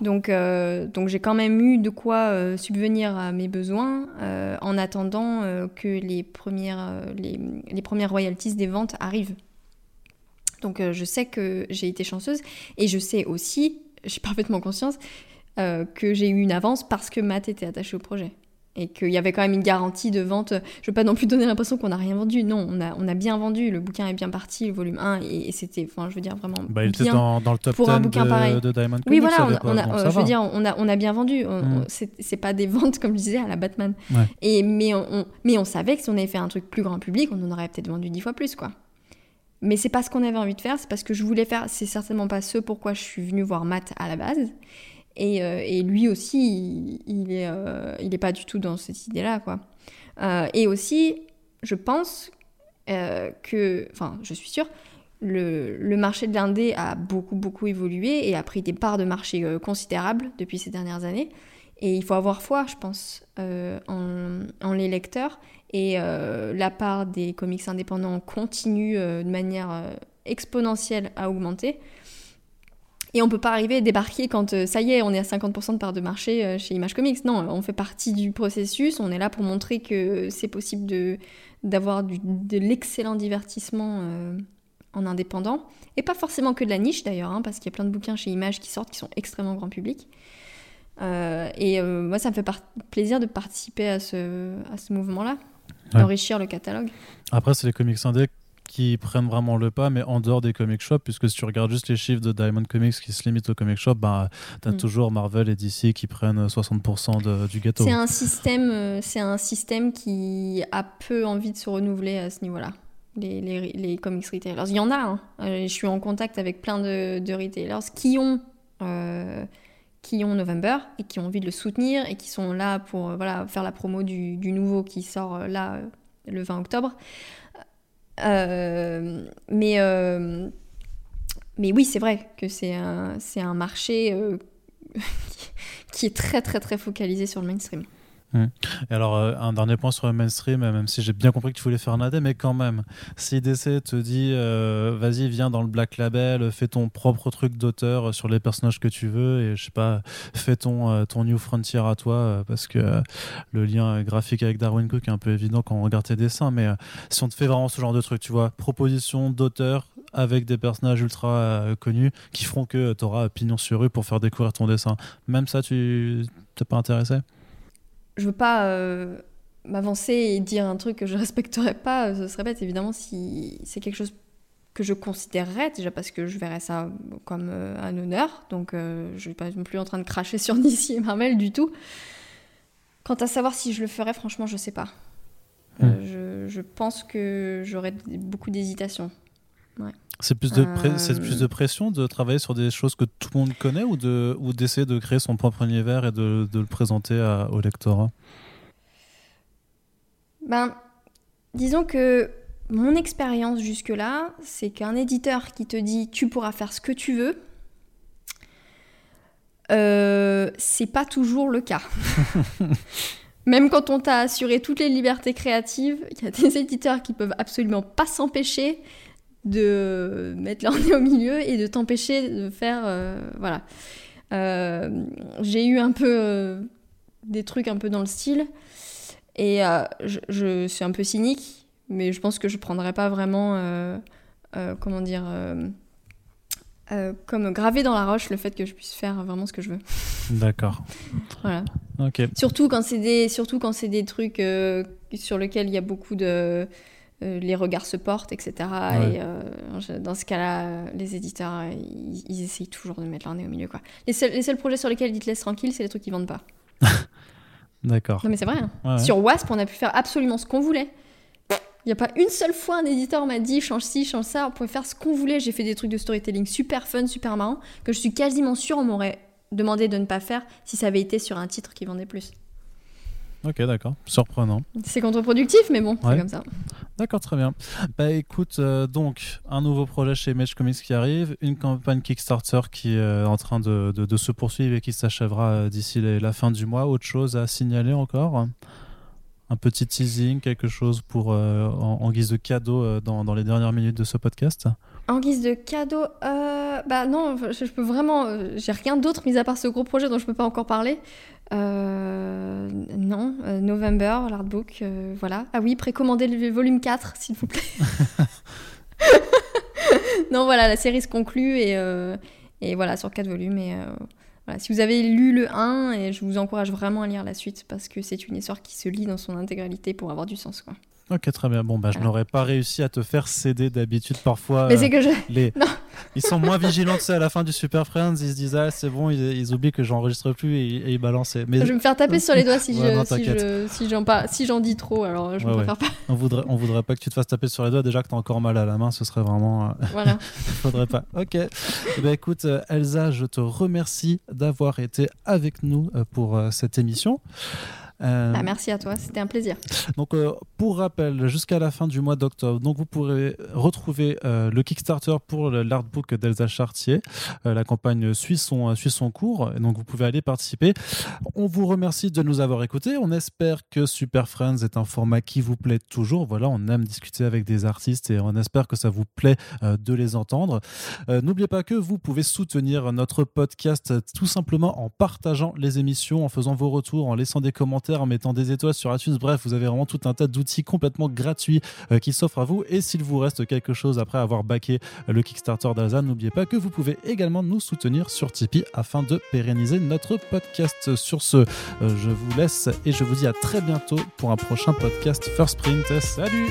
B: Donc, euh, donc j'ai quand même eu de quoi euh, subvenir à mes besoins euh, en attendant que les premières, les, les, premières royalties des ventes arrivent. Donc je sais que j'ai été chanceuse et je sais aussi, *laughs* j'ai parfaitement conscience, que j'ai eu une avance parce que Matt était attaché au projet et qu'il y avait quand même une garantie de vente. Je veux pas non plus donner l'impression qu'on n'a rien vendu. Non, on a, on a bien vendu. Le bouquin est bien parti, le volume 1, et, c'était, enfin, je veux dire vraiment.
A: Bah, il était dans, le top pour 10 un bouquin de, pareil. de Diamond
B: Oui, voilà, on, a, je veux dire, on a, on a bien vendu. Mm. C'est pas des ventes, comme je disais, à la Batman. Et, mais, on, mais on savait que si on avait fait un truc plus grand public, on en aurait peut-être vendu dix fois plus, quoi. Mais c'est pas ce qu'on avait envie de faire, c'est parce que je voulais faire. C'est certainement pas ce pourquoi je suis venue voir Matt à la base. Euh, et, lui aussi, il, n'est euh, pas du tout dans cette idée-là, quoi. Euh, et aussi, je pense que, enfin, je suis sûre, le, marché de l'indé a beaucoup, beaucoup évolué et a pris des parts de marché considérables depuis ces dernières années. Et il faut avoir foi, je pense, en, en, les lecteurs. Et la part des comics indépendants continue de manière exponentielle à augmenter. Et on peut pas arriver à débarquer quand euh, ça y est, on est à 50% de part de marché euh, chez Image Comics. Non, on fait partie du processus. On est là pour montrer que c'est possible de d'avoir de l'excellent divertissement euh, en indépendant. Et pas forcément que de la niche d'ailleurs, hein, parce qu'il y a plein de bouquins chez Image qui sortent qui sont extrêmement grand public. et moi, ça me fait plaisir de participer à ce, à ce mouvement-là, d'enrichir le catalogue.
A: Après, c'est les comics indés qui prennent vraiment le pas, mais en dehors des comic shops, puisque si tu regardes juste les chiffres de Diamond Comics qui se limitent au comic shop, bah, tu as mm. toujours Marvel et DC qui prennent 60% du gâteau.
B: C'est un, système, euh, c'est un système qui a peu envie de se renouveler à ce niveau-là. Les, les, les, comics retailers. Il y en a, hein. euh, je suis en contact avec plein de, de retailers qui ont, euh, qui ont November et qui ont envie de le soutenir et qui sont là pour voilà, faire la promo du, du nouveau qui sort là le 20 octobre. Euh, mais, euh, mais oui, c'est vrai que c'est un, un marché euh, *laughs* qui est très très très focalisé sur le mainstream.
A: Et alors, euh, un dernier point sur le mainstream, même si j'ai bien compris que tu voulais faire un AD, mais quand même, si DC te dit euh, vas-y, viens dans le Black Label, fais ton propre truc d'auteur sur les personnages que tu veux, et je sais pas, fais ton, euh, ton New Frontier à toi, parce que le lien graphique avec Darwin Cook est un peu évident quand on regarde tes dessins, mais si on te fait vraiment ce genre de truc, tu vois, proposition d'auteur avec des personnages ultra connus qui feront que tu auras pignon sur rue pour faire découvrir ton dessin, même ça, tu t'es pas intéressé?
B: Je veux pas euh, m'avancer et dire un truc que je *laughs* respecterais pas, ce serait bête évidemment si c'est quelque chose que je considérerais déjà parce que je verrais ça comme euh, un honneur, donc euh, je suis pas non plus en train de cracher sur *laughs* DC et Marvel du tout. Quant à savoir si je le ferais, franchement, je sais pas. Hmm. Je, je, pense que j'aurais beaucoup d'hésitation. Ouais.
A: C'est plus, de plus de pression de travailler sur des choses que tout le monde connaît ou d'essayer de, ou d'essayer de créer son propre univers et de, de le présenter au lectorat?
B: Ben, Disons que mon expérience jusque-là, c'est qu'un éditeur qui te dit tu pourras faire ce que tu veux, euh, c'est pas toujours le cas. *laughs* Même quand on t'a assuré toutes les libertés créatives, il y a des éditeurs qui peuvent absolument pas s'empêcher de mettre leur *laughs* nez au milieu et de t'empêcher de faire. Euh, voilà. Euh, j'ai eu un peu euh, des trucs un peu dans le style. Et je, suis un peu cynique, mais je pense que je prendrais pas vraiment. comment dire comme gravé dans la roche le fait que je puisse faire vraiment ce que je veux.
A: D'accord.
B: voilà.
A: Ok.
B: Surtout quand c'est des, surtout quand c'est des trucs sur lesquels il y a beaucoup de, les regards se portent, etc. Et euh, dans ce cas-là, les éditeurs, ils, essayent toujours de mettre leur nez au milieu. Quoi. Les, seuls, les seuls projets sur lesquels ils te laissent tranquille, c'est les trucs qui vendent pas. *laughs*
A: D'accord.
B: Non, mais c'est vrai. Hein. Sur Wasp, on a pu faire absolument ce qu'on voulait. Il n'y a pas une seule fois un éditeur m'a dit change ci, change ça, on pouvait faire ce qu'on voulait. J'ai fait des trucs de storytelling super fun, super marrant, que je suis quasiment sûre on m'aurait demandé de ne pas faire si ça avait été sur un titre qui vendait plus.
A: Ok, d'accord. Surprenant.
B: C'est contre-productif, mais bon, c'est comme ça.
A: D'accord, très bien. Bah écoute, euh, donc, un nouveau projet chez Image Comics qui arrive, une campagne Kickstarter qui est en train de, se poursuivre et qui s'achèvera euh, d'ici la fin du mois. Autre chose à signaler encore? Un petit teasing, quelque chose pour euh, en, guise de cadeau dans, les dernières minutes de ce podcast?
B: En guise de cadeau, bah non, je, peux vraiment, j'ai rien d'autre mis à part ce gros projet dont je peux pas encore parler. Euh, non, euh, November, l'artbook, euh, voilà. Ah oui, précommandez le volume 4, s'il vous plaît. *laughs* non, voilà, la série se conclut et, et voilà, sur 4 volumes. Et voilà, si vous avez lu le 1, et je vous encourage vraiment à lire la suite parce que c'est une histoire qui se lit dans son intégralité pour avoir du sens. Quoi.
A: Ok, très bien. Bon, bah, je n'aurais pas réussi à te faire céder d'habitude parfois.
B: Mais c'est que je.
A: Les... *laughs* Ils sont moins vigilants que à la fin du Super Friends. Ils se disent, ah, c'est bon, ils, oublient que j'enregistre plus et, ils balancent. Mais...
B: Je vais me faire taper sur les doigts si j'en si si j'en dis trop. Alors, je préfère pas.
A: On voudrait, on voudrait pas que tu te fasses taper sur les doigts. Déjà que tu as encore mal à la main, ce serait vraiment.
B: Euh, voilà. *laughs*
A: Faudrait pas. Ok. Eh ben, écoute, euh, Elsa, je te remercie d'avoir été avec nous euh, pour cette émission.
B: Euh, bah, merci à toi, c'était un plaisir.
A: Donc, euh, pour rappel, jusqu'à la fin du mois d'octobre, donc vous pourrez retrouver euh, le Kickstarter pour l'artbook d'Elsa Chartier. la campagne suit son, suit son cours, et donc vous pouvez aller participer. On vous remercie de nous avoir écoutés. On espère que Super Friends est un format qui vous plaît toujours. Voilà, on aime discuter avec des artistes et on espère que ça vous plaît de les entendre. N'oubliez pas que vous pouvez soutenir notre podcast tout simplement en partageant les émissions, en faisant vos retours, en laissant des commentaires en mettant des étoiles sur iTunes. Bref, vous avez vraiment tout un tas d'outils complètement gratuits qui s'offrent à vous. Et s'il vous reste quelque chose après avoir backé le Kickstarter d'Alza, n'oubliez pas que vous pouvez également nous soutenir sur Tipeee afin de pérenniser notre podcast. Sur ce, je vous laisse et je vous dis à très bientôt pour un prochain podcast First Print. Salut